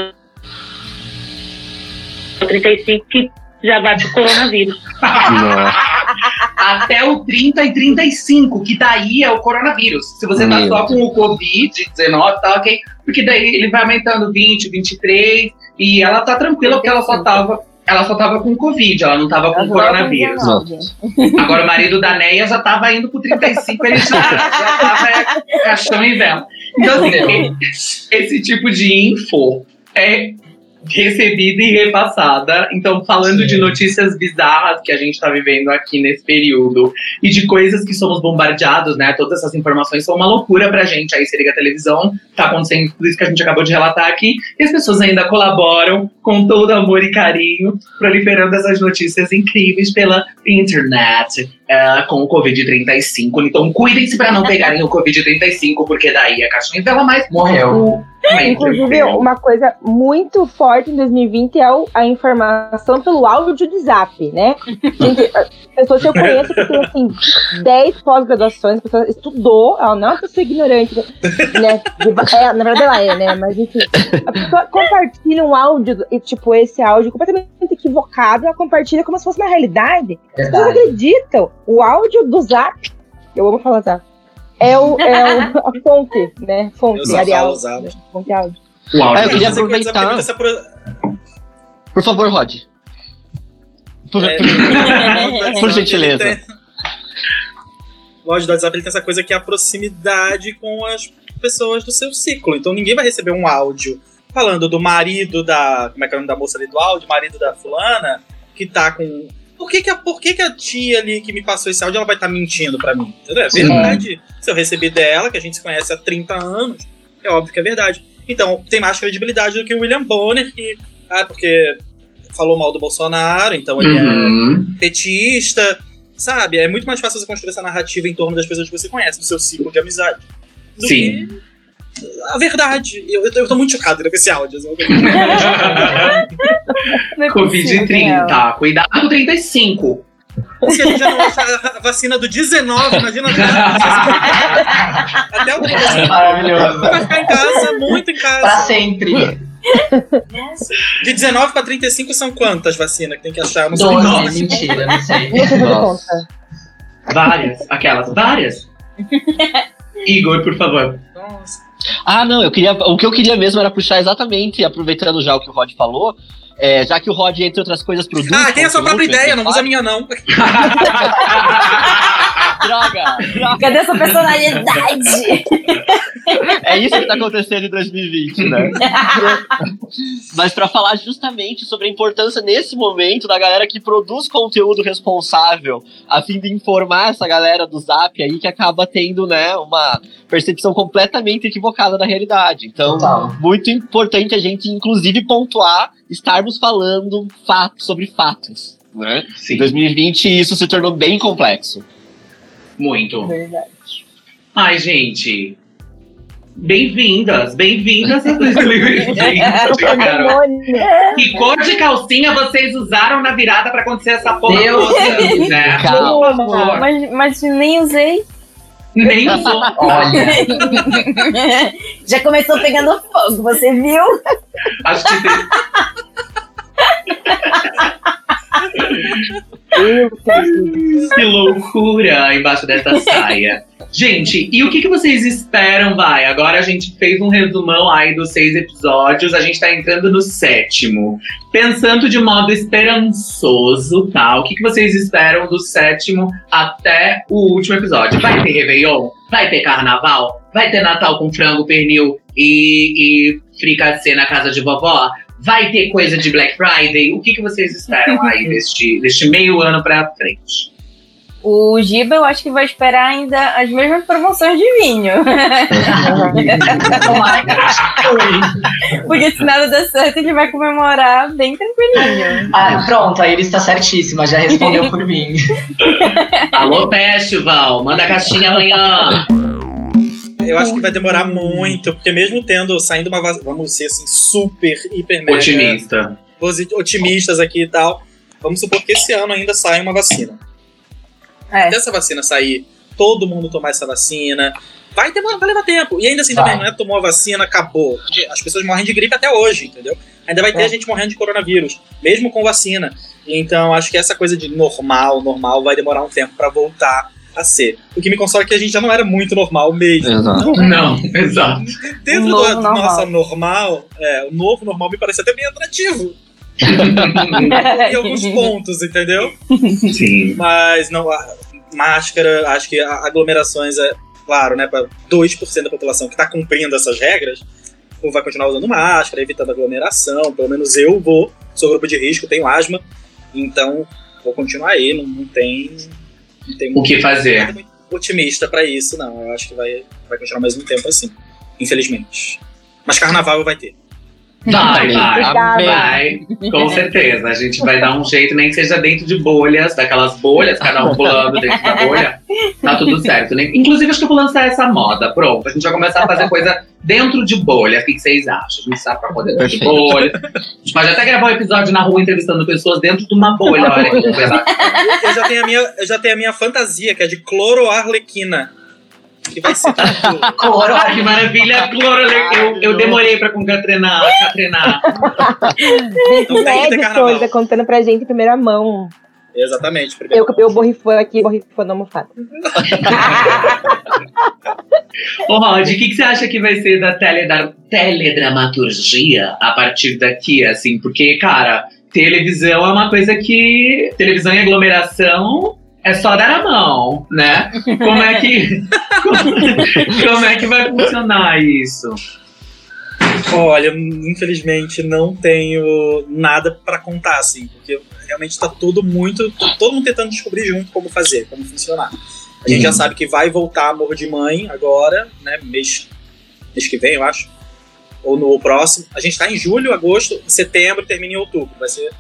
o 35 que já vai pro coronavírus. Até o 30 e 35, que daí é o coronavírus. Se você tá Meu só com o Covid-19, tá ok. Porque daí ele vai aumentando 20, 23, e ela tá tranquila porque ela só tava ela só tava com Covid, ela não tava com coronavírus. Agora o marido da Neia já tava indo pro 35, ele já, já tava é, caixão em vela. Então, assim, esse tipo de info é recebida e repassada. Então, falando de notícias bizarras que a gente está vivendo aqui nesse período e de coisas que somos bombardeados, né? Todas essas informações são uma loucura pra gente. Aí você liga a televisão, tá acontecendo tudo isso que a gente acabou de relatar aqui, e as pessoas ainda colaboram com todo amor e carinho, proliferando essas notícias incríveis pela internet. é, com o Covid-35. Então, cuidem-se para não pegarem o Covid-35, porque daí a caixinha dela mais Morreu. Inclusive, uma coisa muito forte em 2020 é o- a informação pelo áudio de zap, né? Gente, a- pessoas que eu conheço que tem, assim, 10 pós-graduações, a pessoa estudou, ela não é uma pessoa ignorante, né? É, na verdade ela é, né? Mas enfim, a pessoa compartilha um áudio, e, tipo, esse áudio completamente equivocado, ela compartilha como se fosse uma realidade. As pessoas acreditam. O áudio do zap, eu amo falar zap, é, o, é o- a fonte, né? Fonte, só Arial. né? Fonte áudio. O áudio Ah, eu queria Mas é que essa aproveitar. essa pro- Por favor, Rod. Por, É, por- por gentileza. Tem- O áudio do WhatsApp ele tem essa coisa que é a proximidade com as pessoas do seu ciclo. Então ninguém vai receber um áudio falando do marido da. Como é que é o nome da moça ali do áudio? Marido da fulana, que tá com. Por que, que, a, por que, que a tia ali que me passou esse áudio ela vai estar mentindo pra mim? Entendeu? É Sim. verdade. Se eu recebi dela, que a gente se conhece há 30 anos, é óbvio que é verdade. Então, tem mais credibilidade do que o William Bonner, que. Ah, porque falou mal do Bolsonaro, então ele é Uhum. petista, sabe? É muito mais fácil você construir essa narrativa em torno das pessoas que você conhece, do seu ciclo de amizade. Do Sim. que a verdade. Eu, eu, tô- eu tô muito chocado com esse áudio. assim. É Daniel. Covid-30, cuidado com 35. Se a gente já não acha a vacina do 19, imagina já. Até o começo. Maravilhoso. Vai ficar em casa, muito em Pra casa. sempre. De 19 pra 35 são quantas vacinas que tem que achar? Eu não sei. Doze, mentira, não sei. Não sei fazer Nossa. Várias. Aquelas, várias. Igor, por favor. Nossa. Ah, não, eu queria. O que eu queria mesmo era puxar exatamente, aproveitando já o que o Rod falou. é, já que o Rod, entre outras coisas, produz. Ah, tem a sua própria ideia, não usa a minha, não. Droga! droga. Cadê essa personalidade? É isso que tá acontecendo em 2020, né? Mas pra falar justamente sobre a importância nesse momento da galera que produz conteúdo responsável, a fim de informar essa galera do Zap aí que acaba tendo, né, uma percepção completamente equivocada da realidade. Então, Total. muito importante a gente, inclusive, pontuar, estarmos falando fatos sobre fatos. Né? Em Sim, 2020 isso se tornou bem complexo. Muito. Verdade. Ai, gente. Bem-vindas, bem-vindas a 2020. cara. Pandemônio. Que cor de calcinha vocês usaram na virada pra acontecer essa porra Deus toda, né? Calma. Mas, mas nem usei. Nem usou. Olha, Já começou pegando fogo, você viu? Acho que. Que loucura embaixo dessa saia. Gente, e o que, que vocês esperam, vai? Agora a gente fez um resumão aí dos seis episódios, a gente tá entrando no sétimo. Pensando de modo esperançoso, tá? O que, que vocês esperam do sétimo até o último episódio? Vai ter Réveillon? Vai ter Carnaval? Vai ter Natal com frango, pernil e, e fricassê na casa de vovó? Vai ter coisa de Black Friday? O que, que vocês esperam aí deste, deste meio ano pra frente? O Giba, eu acho que vai esperar ainda as mesmas promoções de vinho. Porque se nada der certo, ele vai comemorar bem tranquilinho. Ah, pronto, a Iris está certíssima, já respondeu por mim. Alô, Festival, manda a caixinha amanhã. Eu acho que vai demorar muito, porque mesmo tendo, saindo uma vacina, vamos ser assim, super, hiper, mega Otimista. otimistas aqui e tal, vamos supor que esse ano ainda saia uma vacina. É. Até essa vacina sair, todo mundo tomar essa vacina, vai demorar, vai levar tempo. E ainda assim Vai. também, não é tomou a vacina, acabou. As pessoas morrem de gripe até hoje, entendeu? Ainda vai ter É. gente morrendo de coronavírus, mesmo com vacina. Então, acho que essa coisa de normal, normal, vai demorar um tempo pra voltar a ser. O que me consola é que a gente já não era muito normal mesmo. Exato. Então, Não, exato. dentro da normal. nossa normal, é, o novo normal me parece até bem atrativo. em alguns pontos, entendeu? Sim. Mas não, a máscara, acho que aglomerações é, claro, né, para 2% da população que tá cumprindo essas regras, ou vai continuar usando máscara, evitando aglomeração, pelo menos eu vou, sou grupo de risco, tenho asma, então vou continuar aí, não, não tem O que fazer? muito otimista pra isso, não. Eu acho que vai, vai continuar mais um tempo assim, infelizmente. Mas carnaval vai ter. Vai, vai, Amém. vai. Com certeza. A gente vai dar um jeito, nem que seja dentro de bolhas, daquelas bolhas, cada um pulando dentro da bolha. Tá tudo certo. né? Inclusive, acho que eu vou lançar essa moda. Pronto, a gente vai começar a fazer coisa dentro de bolha. O que vocês acham? A gente sabe pra poder dentro de bolha. A gente pode até gravar um episódio na rua entrevistando pessoas dentro de uma bolha. Olha que. Eu já tenho a minha, eu já tenho a minha fantasia, que é de cloroarlequina. Que vai ser. Cloro. Ah, que maravilha, Cloro. Eu, eu demorei pra concatrenar. catrenar. Então tem que ter carnaval. tá contando pra gente em primeira mão. Exatamente. Primeiro. Eu, eu borrifando aqui, borrifando almofada. Ô, Rod, o que, que você acha que vai ser da teleda- teledramaturgia a partir daqui, assim? Porque, cara, televisão é uma coisa que. Televisão e aglomeração é só dar a mão, né? Como é que. como, como é que vai funcionar isso? Olha, infelizmente não tenho nada pra contar, assim, porque realmente tá tudo muito. todo mundo tentando descobrir junto como fazer, como funcionar. A gente Sim. já sabe que vai voltar Amor de Mãe agora, né? Mês, mês que vem, eu acho. Ou no próximo. A gente tá em julho, agosto, setembro, termina em outubro. Vai ser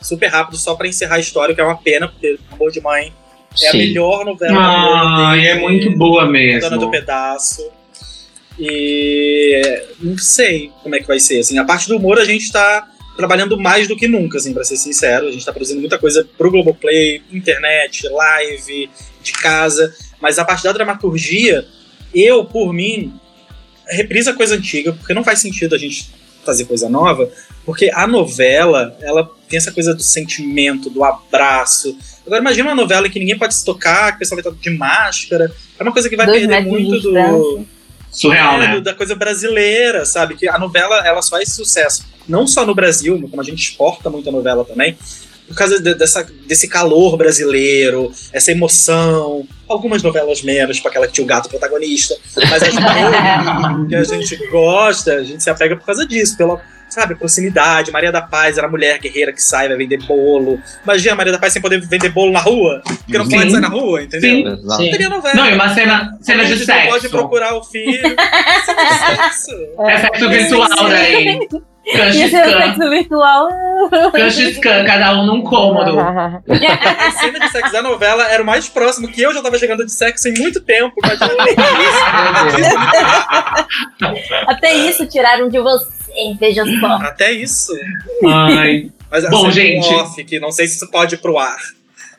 super rápido, só pra encerrar a história, que é uma pena, porque Amor de Mãe é a Sim. melhor novela Globo Ai, é muito boa Dona do mesmo. Pedaço. E não sei como é que vai ser. Assim, a parte do humor a gente tá trabalhando mais do que nunca, assim, pra ser sincero. A gente tá produzindo muita coisa pro Globoplay, internet, live, de casa. Mas a parte da dramaturgia, eu, por mim, reprisa coisa antiga, porque não faz sentido a gente fazer coisa nova, porque a novela, ela tem essa coisa do sentimento, do abraço. Agora imagina uma novela em que ninguém pode se tocar, que o pessoal vai estar de máscara. É uma coisa que vai Dois perder muito do. Surreal, é, né? do- da coisa brasileira, sabe? Que a novela ela só faz sucesso, não só no Brasil, como a gente exporta muita novela também, por causa de- dessa, desse calor brasileiro, essa emoção. Algumas novelas menos, tipo aquela que tinha o gato protagonista, mas as que a gente gosta, a gente se apega por causa disso, pela, sabe, proximidade. Maria da Paz era a mulher guerreira que sai, vai vender bolo. Imagina a Maria da Paz sem poder vender bolo na rua, porque não Sim. pode sair na rua, entendeu? Sim. Exato. Não teria novela. Não, e uma cena, cena de gente não pode sexo. procurar o filho. Sexo. É sexo virtual ser um Canchiscan, sexo virtual. canchiscan, cada um num cômodo. A cena de sexo da novela era o mais próximo que eu já tava chegando de sexo em muito tempo. Imagina Até isso tiraram de você, veja só. Até isso. Ai. Mas Bom, assim, gente. um off, que não sei se isso pode ir pro ar.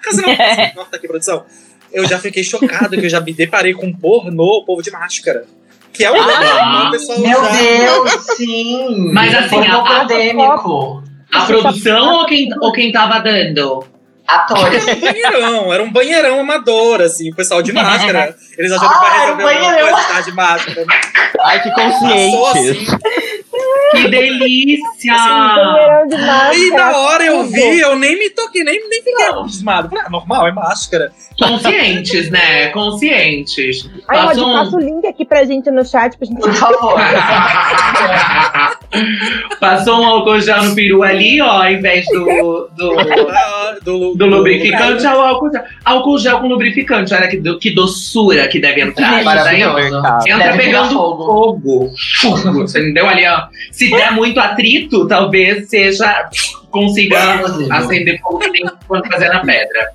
Caso não, possa, corta aqui, produção. Eu já fiquei chocado que eu já me deparei com pornô, o povo de máscara. Que é Ah. o pessoal Meu já- Deus, sim! Mas assim, a- a- pandêmico. A produção ou quem, ou quem tava dando? Atores. Era um banheirão, era um banheirão amador, assim, o pessoal de máscara. Eles achando que vai era resolver alguma banheirão. coisa estar de máscara. Ai, que Passou conscientes. assim. Que delícia! Máscara. E na hora eu vi, eu nem me toquei, nem, nem fiquei abismado. Falei, ah, normal, é máscara. Conscientes, né? Conscientes. Ai, Rod, um- passa o link aqui pra gente no chat pra gente. Por favor. Passou um álcool gel no peru ali, ó, ao invés do, do, do, do lubrificante, é o álcool gel. Álcool gel com lubrificante, olha que, do- que doçura que deve entrar. Maravilhoso. Entra Deve pegando fogo. fogo. Você entendeu ali, ó? Se der muito atrito, talvez seja. consiga acender fogo quando fazer na pedra.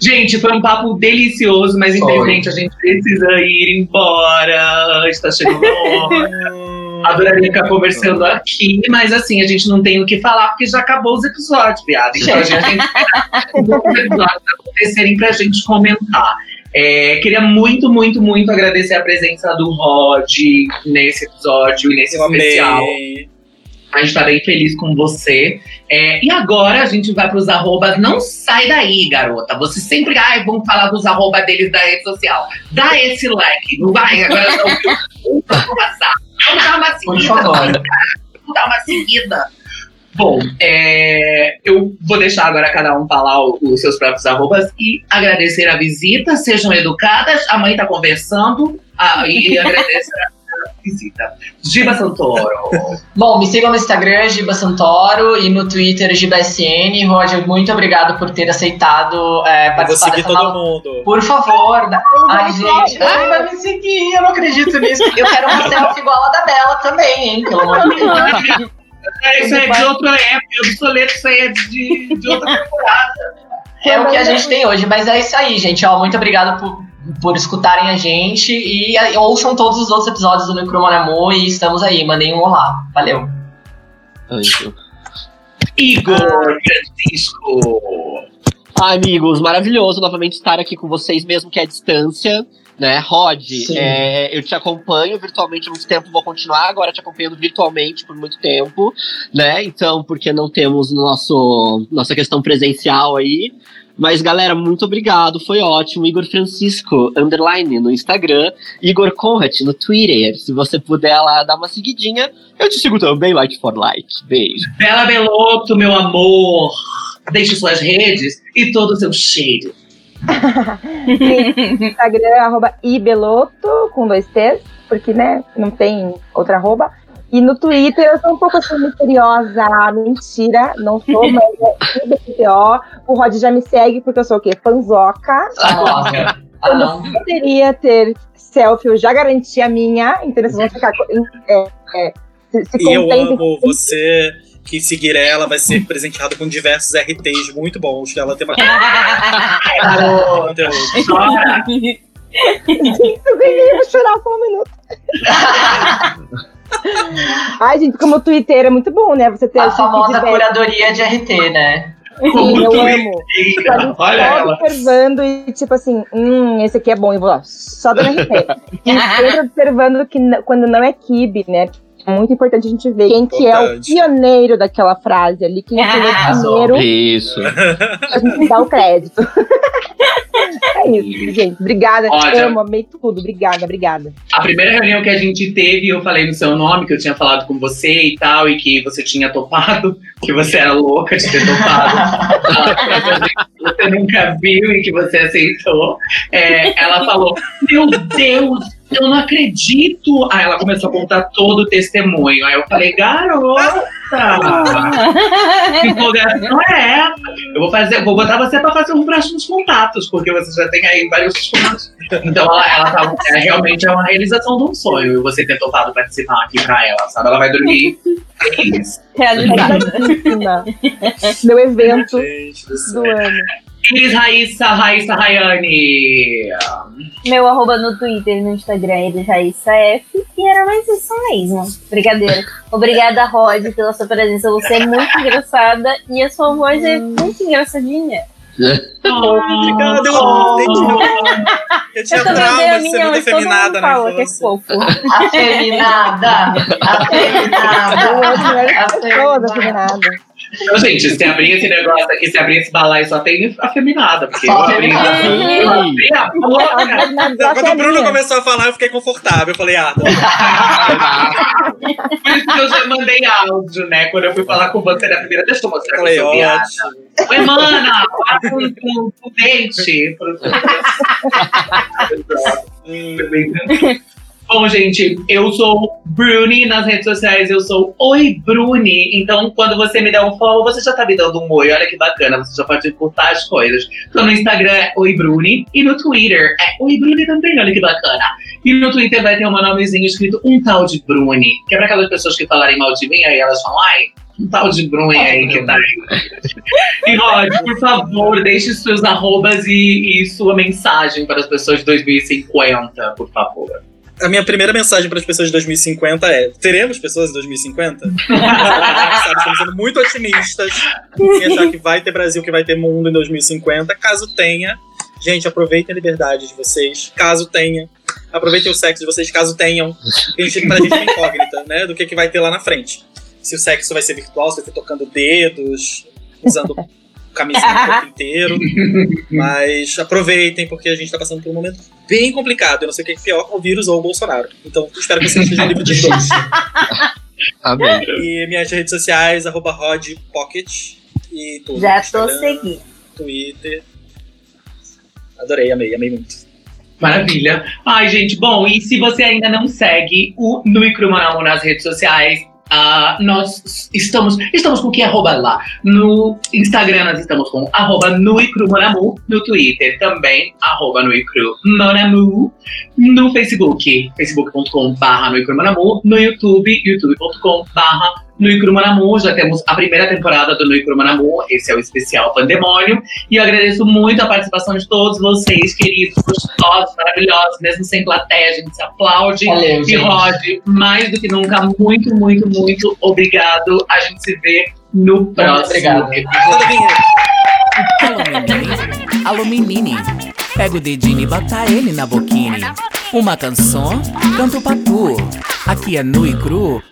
Gente, foi um papo delicioso, mas infelizmente a gente precisa ir embora. Está chegando a hora. Adoraria ficar conversando aqui, mas assim, a gente não tem o que falar porque já acabou os episódios, viado. Então a gente tem os episódios acontecerem pra gente comentar. É, queria muito, muito, muito agradecer a presença do Rod nesse episódio e nesse Eu especial. amei. A gente tá bem feliz com você. É, e agora a gente vai pros arrobas. Não sai daí, garota. Você sempre, ai, vamos falar dos arrobas deles da rede social. Dá esse like. Não vai, agora não Vamos dar uma seguida. Bom, é, eu vou deixar agora cada um falar os seus próprios arrobas e agradecer a visita. Sejam educadas. A mãe tá conversando ah, e agradecer a visita. Giba Santoro. Bom, me sigam no Instagram, Giba Santoro, e no Twitter, GibaSN. Roger, muito obrigado por ter aceitado é, participar seguir dessa todo mundo. Por favor. da- Ai, vai gente, ai, vai me seguir, eu não acredito nisso. Eu quero uma selfie igual a da Bela também, hein? Pelo amor de Deus. É, isso é de outra época, obsoleto, isso aí é de, de outra temporada. É o que a gente tem hoje, mas é isso aí, gente. Ó, muito obrigado por, por escutarem a gente e ouçam todos os outros episódios do Necromanamu e estamos aí. Mandem um olá. Valeu. Anjo. Igor Francisco. Ah, amigos, maravilhoso novamente estar aqui com vocês, mesmo que à distância. Né, Rod, é, eu te acompanho virtualmente há muito tempo, vou continuar agora te acompanhando virtualmente por muito tempo, né? Então, porque não temos nosso, nossa questão presencial aí. Mas, galera, muito obrigado, foi ótimo. Igor Francisco, underline no Instagram, Igor Conrad no Twitter. Se você puder lá dar uma seguidinha, eu te sigo também, like for like. Beijo. Bela Beloto, meu amor. Deixe suas redes e todo o seu cheiro. Instagram é arroba ibeloto, com dois T's, porque, né, não tem outra arroba. E no Twitter eu sou um pouco assim misteriosa, mentira, não sou, mas é IBTO. O Rod já me segue porque eu sou o quê? Fanzoca. Nossa. Ah, não. Poderia ter selfie, eu já garanti a minha, então vocês vão ficar é, é, se, se E eu amo você que seguir ela vai ser presenteado com diversos RTs muito bons. Que ela tem uma. Chora. Eu ganhei, vou chorar só um minuto. Ai, gente, como o Twitter é muito bom, né? Você ter A famosa curadoria de RT, né? Sim, eu amo. A gente Olha ela. observando e tipo assim, hum, esse aqui é bom, e vou lá, só dando RT. e sempre observando que quando não é kibe, né? É muito importante a gente ver quem que é o Importante. pioneiro daquela frase ali, quem foi o primeiro Isso. a gente dá o crédito. é isso, gente. Obrigada. Olha. Amo, amei tudo. Obrigada, obrigada. A primeira reunião que a gente teve, eu falei no seu nome, que eu tinha falado com você e tal, e que você tinha topado, que você era louca de ter topado. você nunca viu e que você aceitou. É, ela falou: Meu Deus, eu não acredito. Aí ela começou a contar todo o testemunho. Aí eu falei, garota! Que empolgação é essa? Eu vou fazer, vou botar você pra fazer um próximos contatos, porque você já tem aí vários contatos. Então ela, ela tá, é, realmente é uma realização de um sonho. E você ter topado participar aqui pra ela, sabe? Ela vai dormir feliz. Realizado. Belíssima. Meu evento Gente do do ano. Cris Raíssa, Raíssa Rayane. Meu arroba no Twitter e no Instagram é ElisRaíssaF. E era mais isso mesmo. Brincadeira. Obrigada, Rod, pela sua presença. Você é muito engraçada e a sua voz é muito engraçadinha. Obrigado, eu, eu tinha, eu tinha Eu trauma a de ser minha, muito efeminada na fala que é. Afeminada! Afeminada! Pessoas Afeminada! Então, gente, se abrir esse negócio aqui, se abrir esse balaio, só tem afeminada. Porque Só eu abri, a boca. Quando o Bruno começou a falar, eu fiquei confortável. Eu falei, ah, tá Por isso que eu já mandei áudio, né? Quando eu fui falar com você na primeira, deixa eu mostrar Eu que falei, eu sou viada. Oi, mana, com, com, com dente. Bom, gente, eu sou Bruni nas redes sociais, eu sou Oi Bruni. Então, quando você me der um follow, você já tá me dando um oi. Olha que bacana, você já pode curtar as coisas. Então, no Instagram é Oi Bruni e no Twitter é Oi Bruni também, olha que bacana. E no Twitter vai ter um nomezinho escrito um tal de Bruni, que é pra aquelas pessoas que falarem mal de mim, aí elas falam, ai, um tal de Bruni aí que tá aí. E Rod, por favor, deixe seus arrobas e, e sua mensagem para as pessoas de 2050, por favor. A minha primeira mensagem para as pessoas de 2050 é: teremos pessoas em 2050? Sabe, estamos sendo muito otimistas em achar que vai ter Brasil, que vai ter mundo em 2050. Caso tenha, gente, aproveitem a liberdade de vocês. Caso tenha, aproveitem o sexo de vocês, caso tenham. Porque a gente, pra gente incógnita, né? Do que, que vai ter lá na frente. Se o sexo vai ser virtual, se vai ser tocando dedos, usando camisinha o tempo inteiro. Mas aproveitem, porque a gente tá passando por um momento bem complicado. Eu não sei o que é pior, o vírus ou o Bolsonaro. Então, espero que vocês estejam livres dos dois. Amém. E minhas redes sociais, arroba rodpocket e tudo. Já tô seguindo. Twitter. Adorei, amei, amei muito. Maravilha. Ai, gente, bom, e se você ainda não segue o Nui Krumanamu nas redes sociais, ah, nós estamos, estamos com que arroba lá? No Instagram nós estamos com arroba Nui Krumanamu, no Twitter também, arroba Nui Krumanamu, no Facebook, facebook.com barra Nui Krumanamu, no YouTube, youtube.com barra Nui Krumanamu, já temos a primeira temporada do Nui Krumanamu, esse é o especial Pandemônio, e eu agradeço muito a participação de todos vocês, queridos, gostosos, maravilhosos, mesmo sem plateia, a gente se aplaude. Valeu, e gente. Rod, mais do que nunca, muito, muito, muito obrigado. A gente se vê no próximo obrigado. Alô, menine. Pega o dedinho e bota ele na boquine. Uma canção, canto pra tu. Aqui é nu e cru.